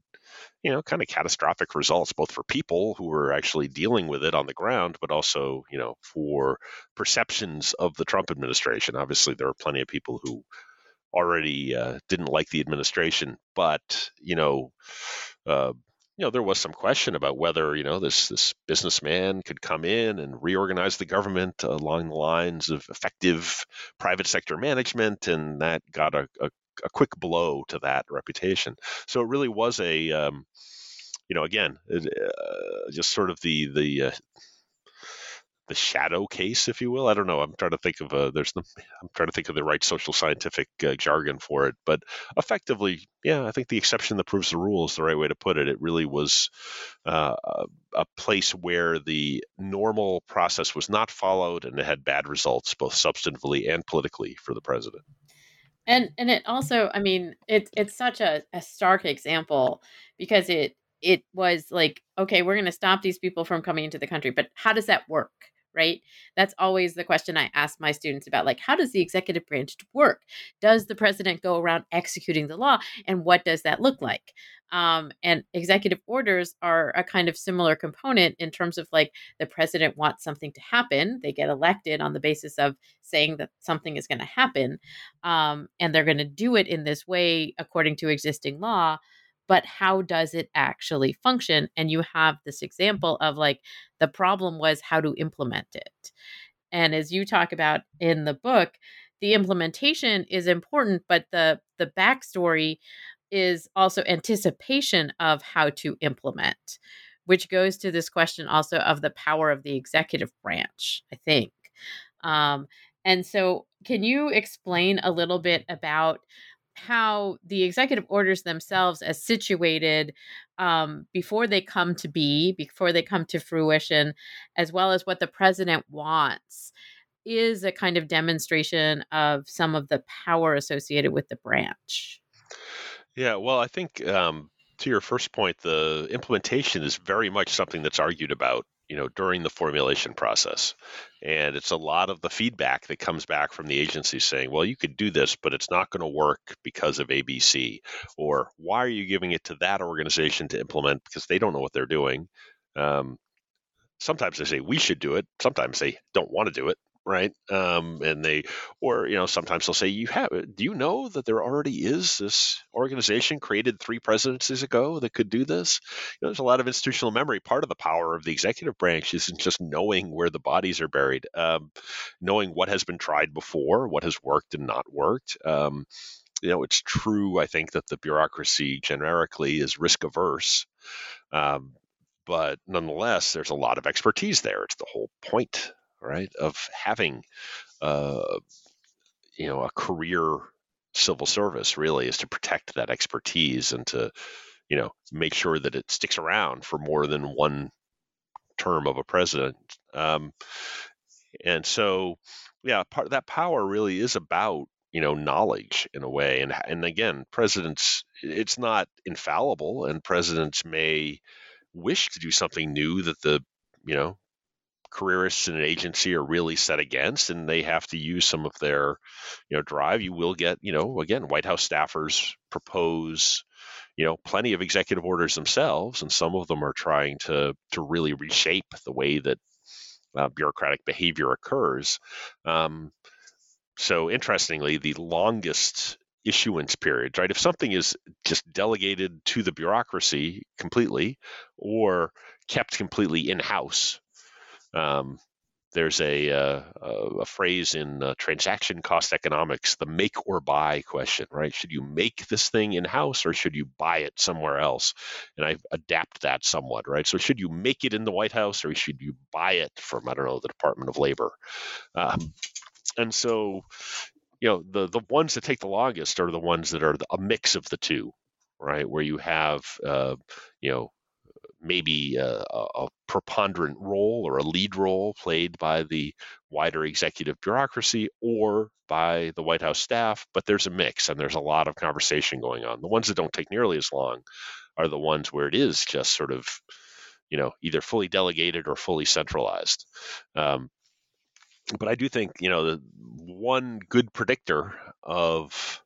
you know, kind of catastrophic results, both for people who were actually dealing with it on the ground, but also, you know, for perceptions of the Trump administration. Obviously, there are plenty of people who already uh, didn't like the administration, but you know, uh, you know, there was some question about whether you know this this businessman could come in and reorganize the government along the lines of effective private sector management, and that got a, a, a quick blow to that reputation. So it really was a um, you know, again, it, uh, just sort of the the uh, the shadow case, if you will. I don't know. I'm trying to think of a there's the I'm trying to think of the right social scientific uh, jargon for it, but effectively, yeah, I think the exception that proves the rule is the right way to put it. It really was uh, a place where the normal process was not followed, and it had bad results both substantively and politically for the president. And and it also, I mean, it's it's such a, a stark example because it it was like, okay, we're going to stop these people from coming into the country, but how does that work? Right? That's always the question I ask my students about like how does the executive branch work? Does the president go around executing the law and what does that look like? Um, and executive orders are a kind of similar component in terms of like the president wants something to happen. They get elected on the basis of saying that something is going to happen. Um, and they're going to do it in this way according to existing law but how does it actually function? And you have this example of like the problem was how to implement it. And as you talk about in the book, the implementation is important, but the the backstory is also anticipation of how to implement, which goes to this question also of the power of the executive branch, I think. Um, and so, can you explain a little bit about how the executive orders themselves as situated um, before they come to be before they come to fruition as well as what the president wants is a kind of demonstration of some of the power associated with the branch. Yeah well i think um, to your first point the implementation is very much something that's argued about you know during the formulation process and it's a lot of the feedback that comes back from the agency saying well you could do this but it's not going to work because of abc or why are you giving it to that organization to implement because they don't know what they're doing? Um, sometimes they say we should do it. Sometimes they don't want to do it right? Um, and they, or you know, sometimes they'll say, "You have, do you know that there already is this organization created three presidencies ago that could do this?" You know, there's a lot of institutional memory. Part of the power of the executive branch isn't just knowing where the bodies are buried, um, knowing what has been tried before, what has worked and not worked. Um, you know, it's true. I think that the bureaucracy generically is risk averse. Um, but nonetheless, there's a lot of expertise there. It's the whole point right? Of having, uh, you know, a career civil service really is to protect that expertise and to, you know, make sure that it sticks around for more than one term of a president. Um, and so, yeah, part that power really is about you know knowledge in a way and and again presidents it's not infallible and presidents may wish to do something new that the you know careerists in an agency are really set against and they have to use some of their you know drive you will get you know again white house staffers propose you know, plenty of executive orders themselves, and some of them are trying to to really reshape the way that uh, bureaucratic behavior occurs. Um, so interestingly, the longest issuance periods, right? If something is just delegated to the bureaucracy completely or kept completely in house, um, there's a, uh, a phrase in uh, transaction cost economics, the make or buy question, right? Should you make this thing in house or should you buy it somewhere else? And I adapt that somewhat, right? So should you make it in the White House or should you buy it from, I don't know, the Department of Labor? Um, and so you know the the ones that take the longest are the ones that are a mix of the two right where you have uh, you know maybe a, a, preponderant role or a lead role played by the wider executive bureaucracy or by the White House staff, but there's a mix and there's a lot of conversation going on. The ones that don't take nearly as long are the ones where it is just sort of, you know, either fully delegated or fully centralized. Um, but I do think you know the one good predictor of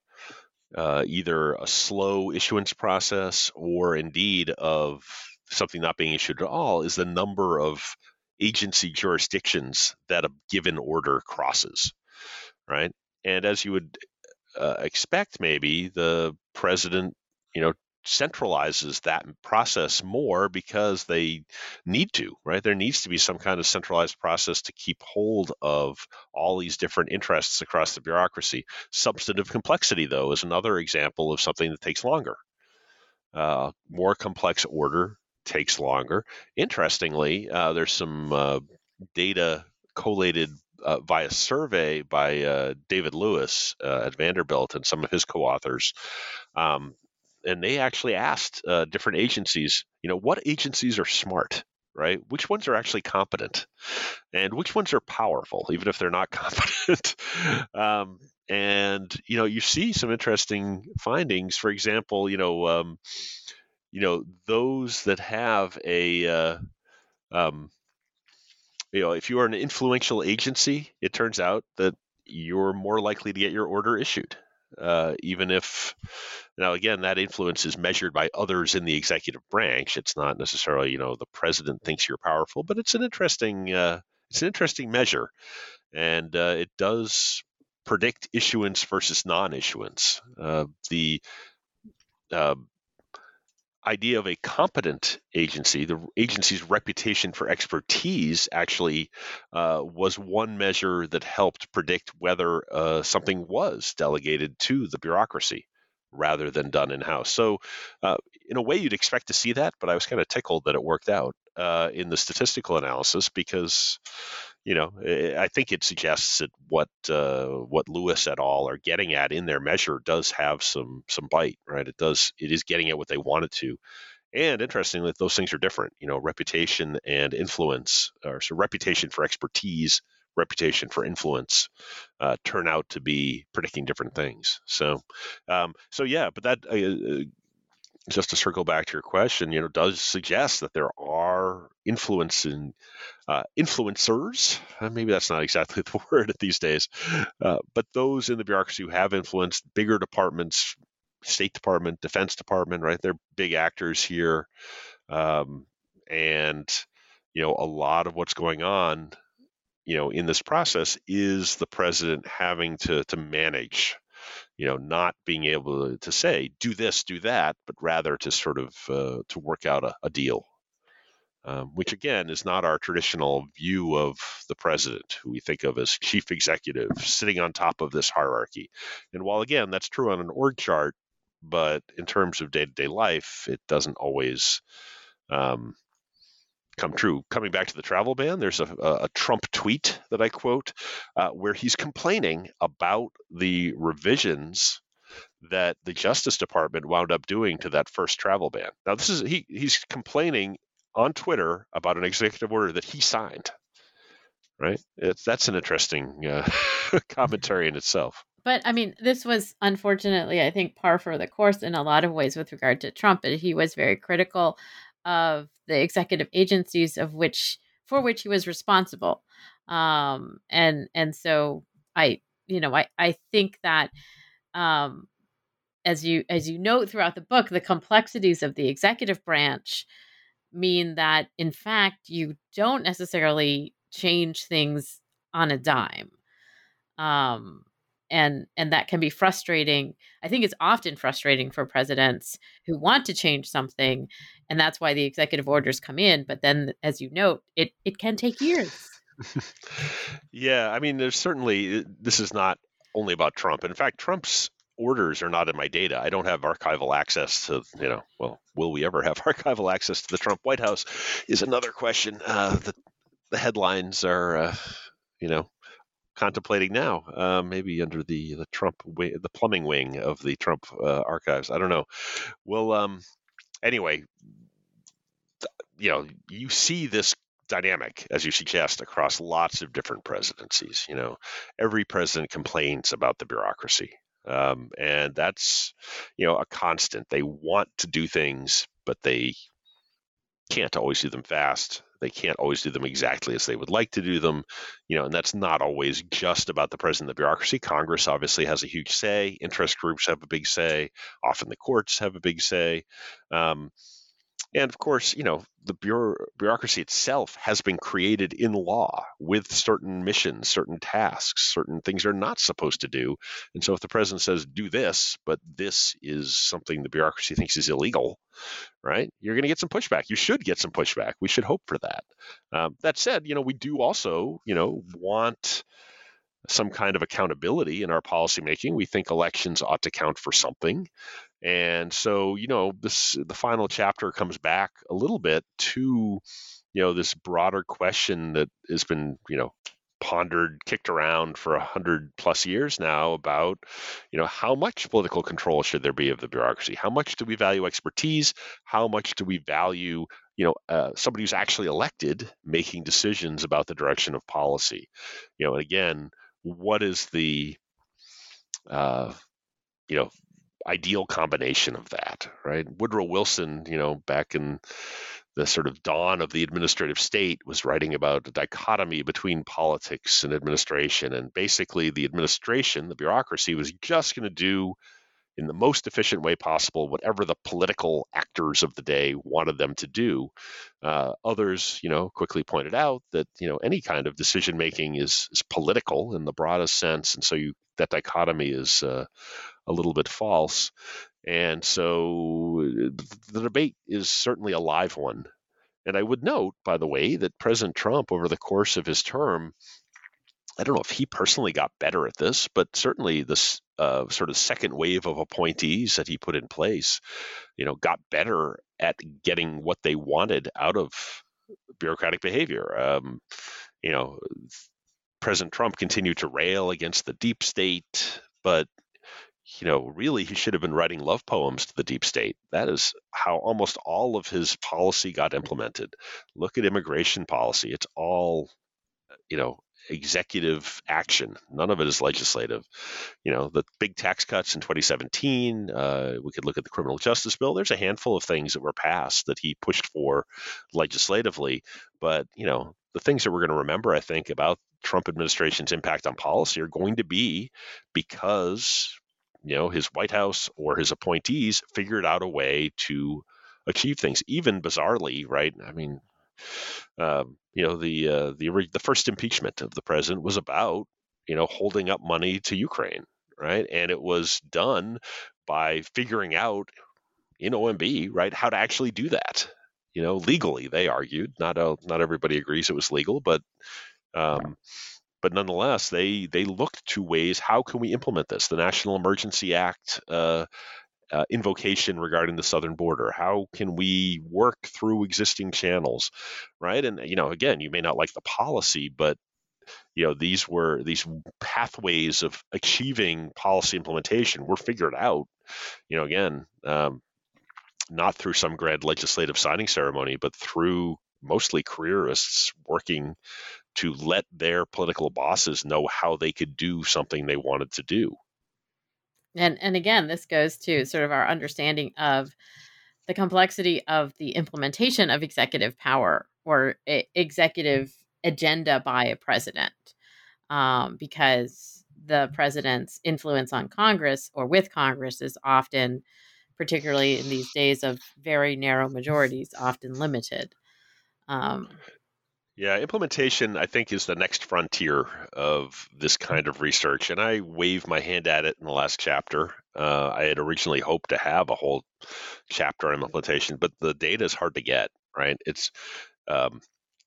uh, either a slow issuance process or indeed of something not being issued at all is the number of agency jurisdictions that a given order crosses, right? And as you would uh, expect, maybe the president, you know, centralizes that process more because they need to, right? There needs to be some kind of centralized process to keep hold of all these different interests across the bureaucracy. Substantive complexity, though, is another example of something that takes longer. Uh, more complex order takes longer. Interestingly, uh, there's some uh, data collated uh, via survey by uh, David Lewis uh, at Vanderbilt and some of his co-authors um, and they actually asked uh, different agencies, you know, what agencies are smart, right? Which ones are actually competent, and which ones are powerful, even if they're not competent. um, and you know, you see some interesting findings. For example, you know, um, you know, those that have a uh, um, you know, if you are an influential agency, it turns out that you're more likely to get your order issued uh, even if now again that influence is measured by others in the executive branch. It's not necessarily you know the president thinks you're powerful, but it's an interesting uh, it's an interesting measure, and uh, it does predict issuance versus non-issuance. Uh, the uh, idea of a competent agency, the agency's reputation for expertise actually uh, was one measure that helped predict whether uh, something was delegated to the bureaucracy rather than done in house. So, uh, in a way, you'd expect to see that, but I was kind of tickled that it worked out uh, in the statistical analysis because you know, eh, I think it suggests that what uh, what Lewis et al. are getting at in their measure does have some some bite, right? It does it is getting at what they want it to. And interestingly, those things are different. You know, reputation and influence, or so reputation for expertise, reputation for influence, uh, turn out to be predicting different things. So, um, so yeah, but that uh, uh just to circle back to your question, you know, does suggest that there are influencing uh, influencers. Uh, maybe that's not exactly the word these days, uh, but those in the bureaucracy who have influenced bigger departments, State Department, Defense Department, right? They're big actors here, um, and you know, a lot of what's going on, you know, in this process is the president having to to manage you know not being able to, say do this do that but rather to sort of uh, to work out a, a deal. Um, which again is not our traditional view of the president who we think of as chief executive sitting on top of this hierarchy. And while again that's true on an org chart but in terms of day-to-day life it doesn't always um, come true. Coming back to the travel ban, there's a, a Trump tweet that I quote uh, where he's complaining about the revisions that the Justice Department wound up doing to that first travel ban. Now, this is he he's complaining on Twitter about an executive order that he signed. Right? It's, that's an interesting uh, commentary in itself. But I mean, this was unfortunately, I think, par for the course in a lot of ways with regard to Trump. He was very critical of the executive agencies of which for which he was responsible. Um, and and so I, you know, I I think that, um, as you as you note throughout the book, the complexities of the executive branch mean that in fact you don't necessarily change things on a dime. Um, and and that can be frustrating. I think it's often frustrating for presidents who want to change something, and that's why the executive orders come in. But then, as you note, it it can take years. yeah, I mean, there's certainly this is not only about Trump. In fact, Trump's orders are not in my data. I don't have archival access to, you know, well, will we ever have archival access to the Trump White House is another question. Uh, the, the headlines are, uh, you know, contemplating now, uh, maybe under the the Trump wing, the plumbing wing of the Trump uh, archives. I don't know. Well, um, anyway, you know, you see this dynamic, as you suggest, across lots of different presidencies. You know, every president complains about the bureaucracy. Um, and that's, you know, a constant. They want to do things, but they can't always do them fast. They can't always do them exactly as they would like to do them, you know, and that's not always just about the president of the bureaucracy. Congress obviously has a huge say. Interest groups have a big say. Often the courts have a big say. Um, and of course, you know, the bureaucracy itself has been created in law with certain missions, certain tasks, certain things they're not supposed to do. And so if the president says, do this, but this is something the bureaucracy thinks is illegal, right? You're going to get some pushback. You should get some pushback. We should hope for that. Um, that said, you know, we do also, you know, want some kind of accountability in our policymaking. We think elections ought to count for something. And so, you know, this the final chapter comes back a little bit to, you know, this broader question that has been, you know, pondered, kicked around for a hundred plus years now about, you know, how much political control should there be of the bureaucracy? How much do we value expertise? How much do we value, you know, uh, somebody who's actually elected making decisions about the direction of policy? You know, and again, what is the, uh, you know, ideal combination of that, right? Woodrow Wilson, you know, back in the sort of dawn of the administrative state was writing about a dichotomy between politics and administration. And basically, the administration, the bureaucracy, was just going to do in the most efficient way possible whatever the political actors of the day wanted them to do. Uh, others, you know, quickly pointed out that you know any kind of decision making is is political in the broadest sense, and so you that dichotomy is uh, a little bit false. And so the debate is certainly a live one. And I would note, by the way, that President Trump, over the course of his term, I don't know if he personally got better at this, but certainly this uh, sort of second wave of appointees that he put in place, you know, got better at getting what they wanted out of bureaucratic behavior. Um, you know, President Trump continued to rail against the deep state, but you know, really he should have been writing love poems to the deep state. That is how almost all of his policy got implemented. Look at immigration policy. It's all, you know, executive action. None of it is legislative. You know, the big tax cuts in 2017, uh, we could look at the criminal justice bill. There's a handful of things that were passed that he pushed for legislatively. But, you know, the things that we're going to remember, I think, about Trump administration's impact on policy are going to be because you know his White House or his appointees figured out a way to achieve things. Even bizarrely, right? I mean, um, you know the uh, the the first impeachment of the president was about you know holding up money to Ukraine, right? And it was done by figuring out in OMB, right, how to actually do that. You know, legally, they argued. Not a, not everybody agrees it was legal, but um, but nonetheless, they they looked to ways how can we implement this? The National Emergency Act uh, uh, invocation regarding the southern border. How can we work through existing channels, right? And you know, again, you may not like the policy, but you know these were these pathways of achieving policy implementation were figured out. You know, again. Um, not through some grand legislative signing ceremony, but through mostly careerists working to let their political bosses know how they could do something they wanted to do. And and again, this goes to sort of our understanding of the complexity of the implementation of executive power or executive agenda by a president, um, because the president's influence on Congress or with Congress is often, particularly in these days of very narrow majorities, often limited. Um, yeah, implementation, I think, is the next frontier of this kind of research. And I waved my hand at it in the last chapter. Uh, I had originally hoped to have a whole chapter on implementation, but the data is hard to get, right? It's, um,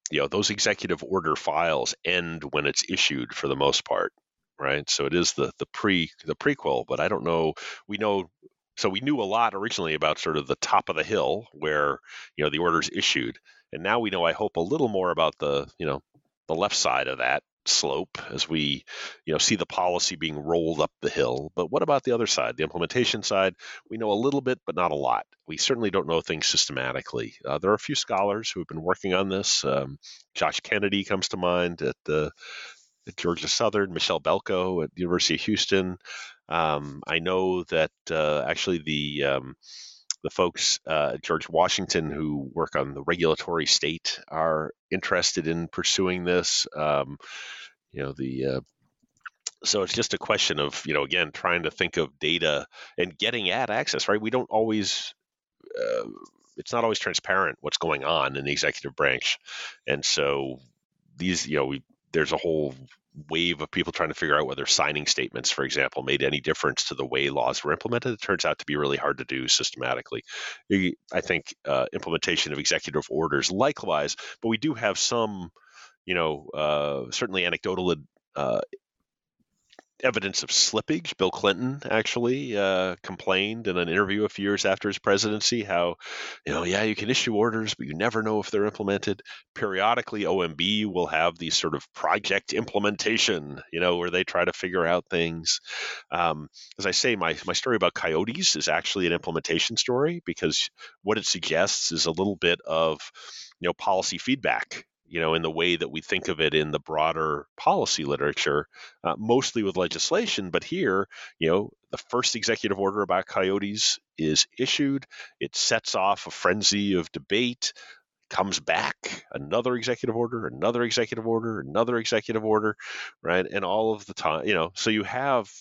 you know, those executive order files end when it's issued for the most part, right? So it is the the pre the prequel, but I don't know. We know so we knew a lot originally about sort of the top of the hill where you know the orders issued and now we know, I hope, a little more about the, you know, the left side of that slope as we, you know, see the policy being rolled up the hill. But what about the other side, the implementation side? We know a little bit, but not a lot. We certainly don't know things systematically. Uh, there are a few scholars who have been working on this. Um, Josh Kennedy comes to mind at the at Georgia Southern, Michelle Belco at the University of Houston. Um, I know that uh, actually the um, the folks uh, George Washington who work on the regulatory state are interested in pursuing this. Um, you know the uh, so it's just a question of you know again trying to think of data and getting at access right we don't always uh, it's not always transparent what's going on in the executive branch and so these you know we there's a whole wave of people trying to figure out whether signing statements, for example, made any difference to the way laws were implemented. It turns out to be really hard to do systematically. I think uh, implementation of executive orders, likewise, but we do have some, you know, uh, certainly anecdotal uh, evidence of slippage. Bill Clinton actually uh, complained in an interview a few years after his presidency how, you know, yeah, you can issue orders, but you never know if they're implemented. Periodically, OMB will have these sort of project implementation, you know, where they try to figure out things. Um, as I say, my, my story about coyotes is actually an implementation story because what it suggests is a little bit of, you know, policy feedback you know, in the way that we think of it in the broader policy literature, uh, mostly with legislation. But here, you know, the first executive order about coyotes is issued. It sets off a frenzy of debate. Comes back another executive order, another executive order, another executive order, right? And all of the time, you know, so you have,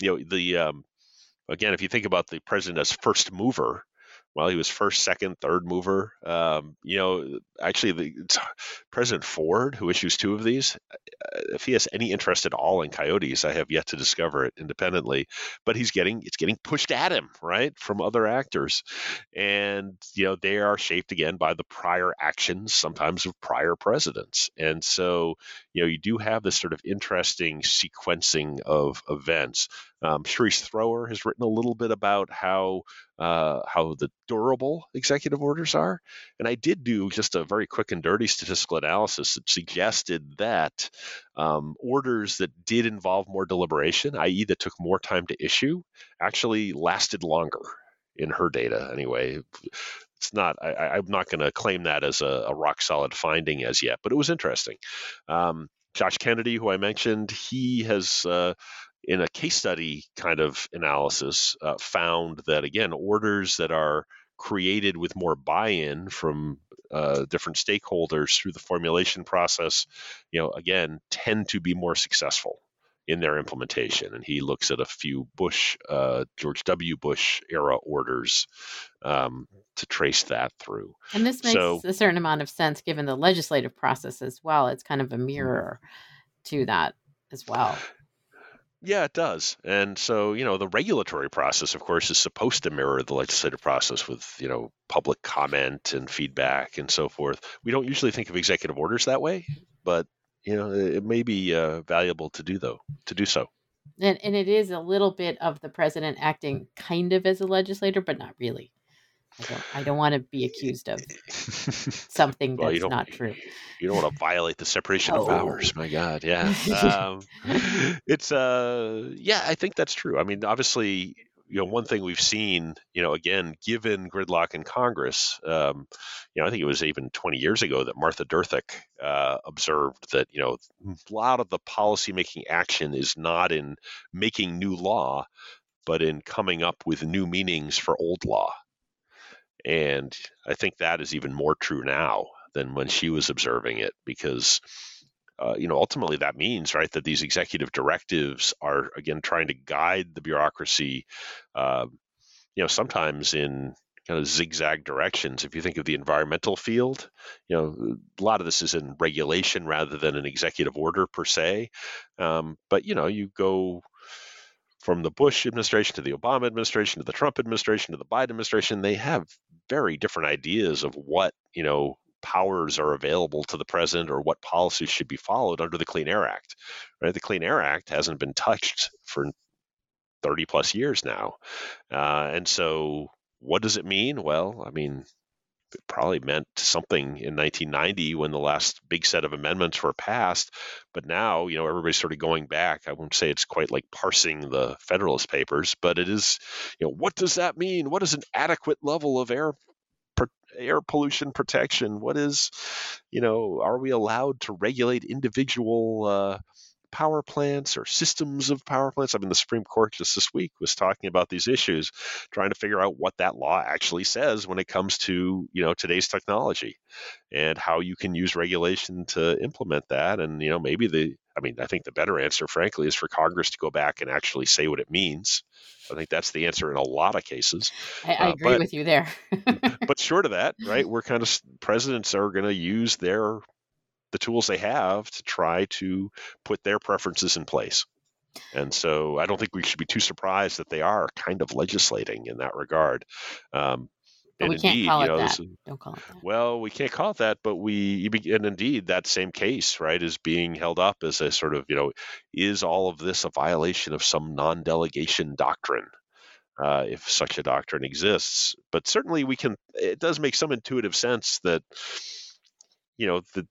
you know, the um, again, if you think about the president as first mover, well, he was first, second, third mover. Um, you know, actually, the, President Ford, who issues two of these, uh, if he has any interest at all in coyotes, I have yet to discover it independently. But he's getting it's getting pushed at him, right, from other actors, and you know they are shaped again by the prior actions, sometimes of prior presidents, and so you know you do have this sort of interesting sequencing of events. Um, Sharece Thrower has written a little bit about how uh, how the durable executive orders are. And I did do just a very quick and dirty statistical analysis that suggested that um, orders that did involve more deliberation, i.e., that took more time to issue, actually lasted longer in her data anyway. It's not, I, am not going to claim that as a, a, rock solid finding as yet, but it was interesting. Um, Josh Kennedy, who I mentioned, he has uh, in a case study kind of analysis, uh, found that again, orders that are created with more buy-in from uh, different stakeholders through the formulation process, you know, again, tend to be more successful in their implementation. And he looks at a few Bush, uh, George W. Bush era orders um, to trace that through. And this makes so, a certain amount of sense given the legislative process as well. It's kind of a mirror to that as well. Yeah, it does. And so, you know, the regulatory process, of course, is supposed to mirror the legislative process with, you know, public comment and feedback and so forth. We don't usually think of executive orders that way, but, you know, it may be uh, valuable to do, though, to do so. And, and it is a little bit of the president acting kind of as a legislator, but not really. I don't, I don't want to be accused of something well, that's not true. You don't want to violate the separation oh. of powers. My God, yeah. Um, it's uh, yeah, I think that's true. I mean, obviously, you know, one thing we've seen, you know, again, given gridlock in Congress, um, you know, I think it was even 20 years ago that Martha Derthick uh, observed that, you know, a lot of the policymaking action is not in making new law, but in coming up with new meanings for old law. And I think that is even more true now than when she was observing it because uh, you know, ultimately that means, right, that these executive directives are again trying to guide the bureaucracy, uh, you know, sometimes in kind of zigzag directions. If you think of the environmental field, you know, a lot of this is in regulation rather than an executive order per se. Um, but you know, you go from the Bush administration to the Obama administration to the Trump administration to the Biden administration, they have very different ideas of what you know powers are available to the president or what policies should be followed under the Clean Air Act. Right, the Clean Air Act hasn't been touched for 30 plus years now, uh, and so what does it mean? Well, I mean, it probably meant something in 1990 when the last big set of amendments were passed. But now, you know, everybody's sort of going back. I won't say it's quite like parsing the Federalist Papers, but it is, you know, what does that mean? What is an adequate level of air air pollution protection? What is, you know, are we allowed to regulate individual uh, power plants or systems of power plants. I mean, the Supreme Court just this week was talking about these issues, trying to figure out what that law actually says when it comes to you know today's technology and how you can use regulation to implement that. And you know, maybe the I mean, I think the better answer, frankly, is for Congress to go back and actually say what it means. I think that's the answer in a lot of cases. I, I uh, agree but, with you there. but short of that, right, we're kind of presidents are going to use their the tools they have to try to put their preferences in place. And so I don't think we should be too surprised that they are kind of legislating in that regard. Um, can't call it know, that. Don't call it that. Well, we can't call it that, but we and indeed that same case, right, is being held up as a sort of, you know, is all of this a violation of some non-delegation doctrine? Uh, if such a doctrine exists, but certainly we can. It does make some intuitive sense that, you know, the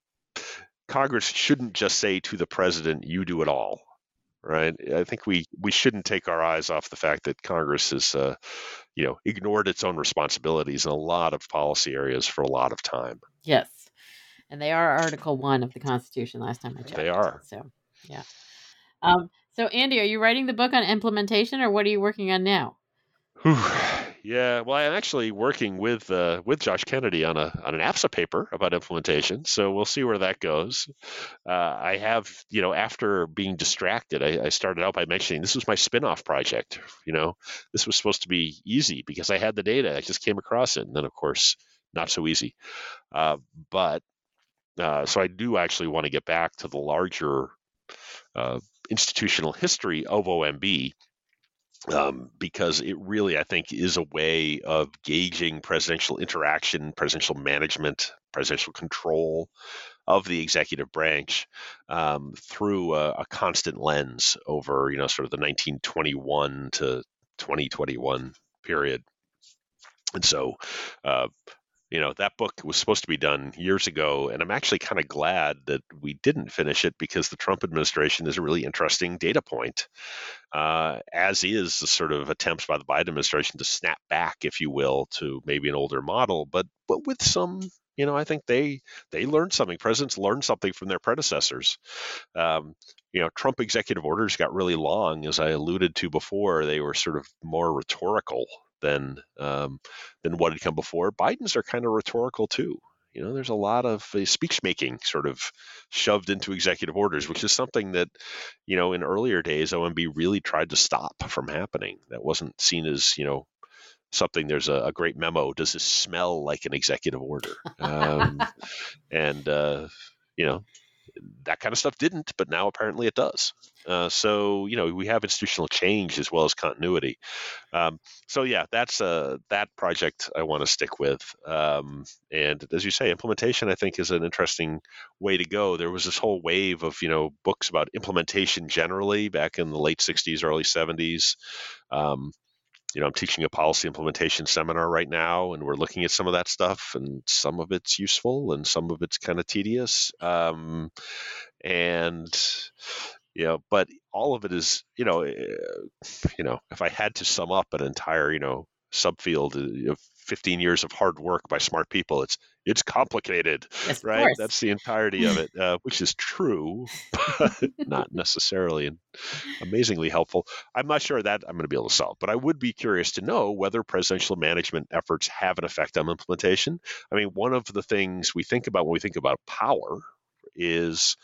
Congress shouldn't just say to the president, "You do it all." Right? I think we we shouldn't take our eyes off the fact that Congress has, uh, you know, ignored its own responsibilities in a lot of policy areas for a lot of time. Yes, and they are Article One of the Constitution. Last time I checked, they are. So, yeah. Um, so, Andy, are you writing the book on implementation, or what are you working on now? Yeah, well, I'm actually working with uh, with Josh Kennedy on a on an APSA paper about implementation, so we'll see where that goes. Uh, I have, you know, after being distracted, I, I, started out by mentioning this was my spin-off project. You know, this was supposed to be easy because I had the data, I just came across it, and then of course, not so easy. Uh, but uh, so I do actually want to get back to the larger uh, institutional history of OMB um, because it really, I think, is a way of gauging presidential interaction, presidential management, presidential control of the executive branch um, through a, a, constant lens over, you know, sort of the 1921 to 2021 period. And so, uh, you know that book was supposed to be done years ago and i'm actually kind of glad that we didn't finish it because the trump administration is a really interesting data point uh, as is the sort of attempts by the biden administration to snap back if you will to maybe an older model but but with some you know i think they they learned something. Presidents learned something from their predecessors. Um, you know trump executive orders got really long as i alluded to before. They were sort of more rhetorical than um, than what had come before. Biden's are kind of rhetorical too. You know, there's a lot of uh, speech making sort of shoved into executive orders, which is something that, you know, in earlier days, OMB really tried to stop from happening. That wasn't seen as, you know, something. There's a, a great memo. Does this smell like an executive order? Um, and, uh, you know, that kind of stuff didn't, but now apparently it does. Uh, so you know we have institutional change as well as continuity. Um, so yeah, that's uh, that project I want to stick with. Um, and as you say, implementation I think is an interesting way to go. There was this whole wave of you know books about implementation generally back in the late '60s, early '70s. Um, you know, I'm teaching a policy implementation seminar right now, and we're looking at some of that stuff, and some of it's useful, and some of it's kind of tedious. Um, and you know, but all of it is, you know, eh, you know, if I had to sum up an entire, you know, subfield uh, of 15 years of hard work by smart people, it's it's complicated, yes, right? That's the entirety of it, uh, which is true, but not necessarily amazingly helpful. I'm not sure that I'm going to be able to solve, but I would be curious to know whether presidential management efforts have an effect on implementation. I mean, one of the things we think about when we think about power is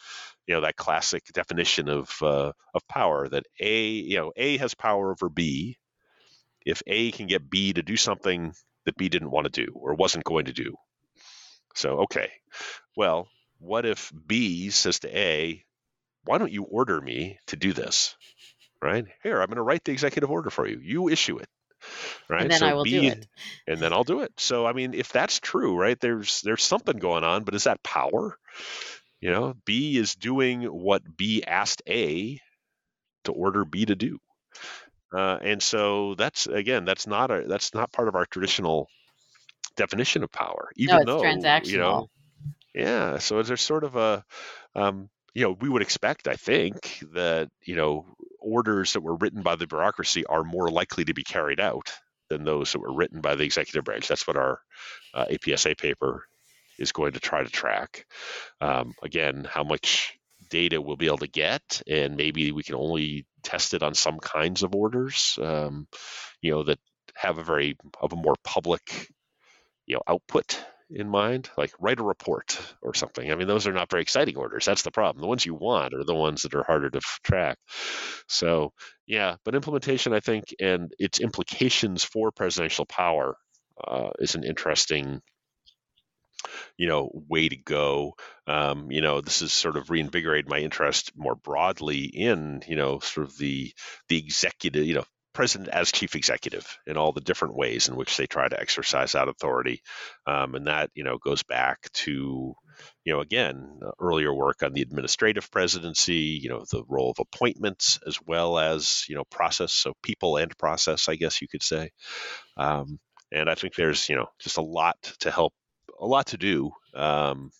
you know that classic definition of uh, of power that A you know A has power over B if A can get B to do something that B didn't want to do or wasn't going to do. So okay, well, what if B says to A, why don't you order me to do this? Right here, I'm going to write the executive order for you. You issue it right? And then so I will B, do it. and then I'll do it. So I mean, if that's true, right? There's there's something going on, but is that power? You know, B is doing what B asked A to order B to do, uh, and so that's again, that's not a that's not part of our traditional definition of power. Even it's though transactional. you know, yeah. So there's sort of a um, you know, we would expect, I think, that you know orders that were written by the bureaucracy are more likely to be carried out than those that were written by the executive branch. That's what our uh, APSA paper is going to try to track. Um, again, how much data we'll be able to get, and maybe we can only test it on some kinds of orders, um, you know, that have a very of a more public, you know, output in mind, like write a report or something. I mean, those are not very exciting orders. That's the problem. The ones you want are the ones that are harder to track. So, yeah, but implementation, I think, and its implications for presidential power uh, is an interesting you know way to go. Um, you know this has sort of reinvigorated my interest more broadly in you know sort of the the executive you know president as chief executive in all the different ways in which they try to exercise that authority. Um, and that you know goes back to you know again earlier work on the administrative presidency you know the role of appointments as well as you know process so people and process i guess you could say. Um, and i think there's you know just a lot to help a lot to do um,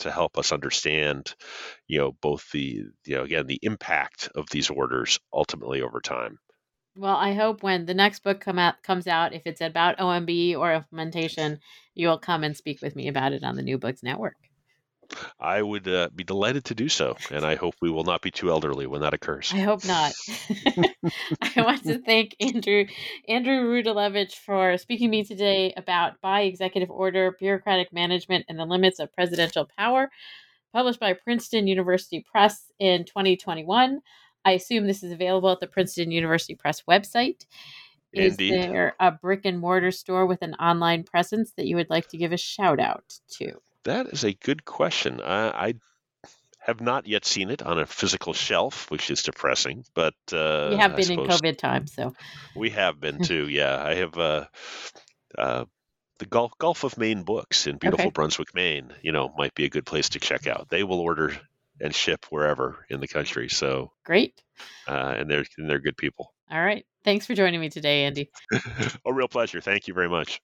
to help us understand you know both the you know again the impact of these orders ultimately over time Well, I hope when the next book come out comes out, if it's about OMB or implementation, you will come and speak with me about it on the New Books Network. I would uh, be delighted to do so, and I hope we will not be too elderly when that occurs. I hope not. I want to thank Andrew Andrew Rudalevige for speaking to me today about by executive order, bureaucratic management, and the limits of presidential power, published by Princeton University Press in 2021. I assume this is available at the Princeton University Press website. Is Indeed. there a brick and mortar store with an online presence that you would like to give a shout out to? That is a good question. I, I have not yet seen it on a physical shelf, which is depressing. But uh, We have been in COVID times, so We have been too. Yeah, I have uh, uh, the Gulf Gulf of Maine books in beautiful Okay. Brunswick, Maine. You know, might be a good place to check out. They will order and ship wherever in the country. So, great. uh, and they're and they're good people. All right. Thanks for joining me today, Andy. a real pleasure. Thank you very much.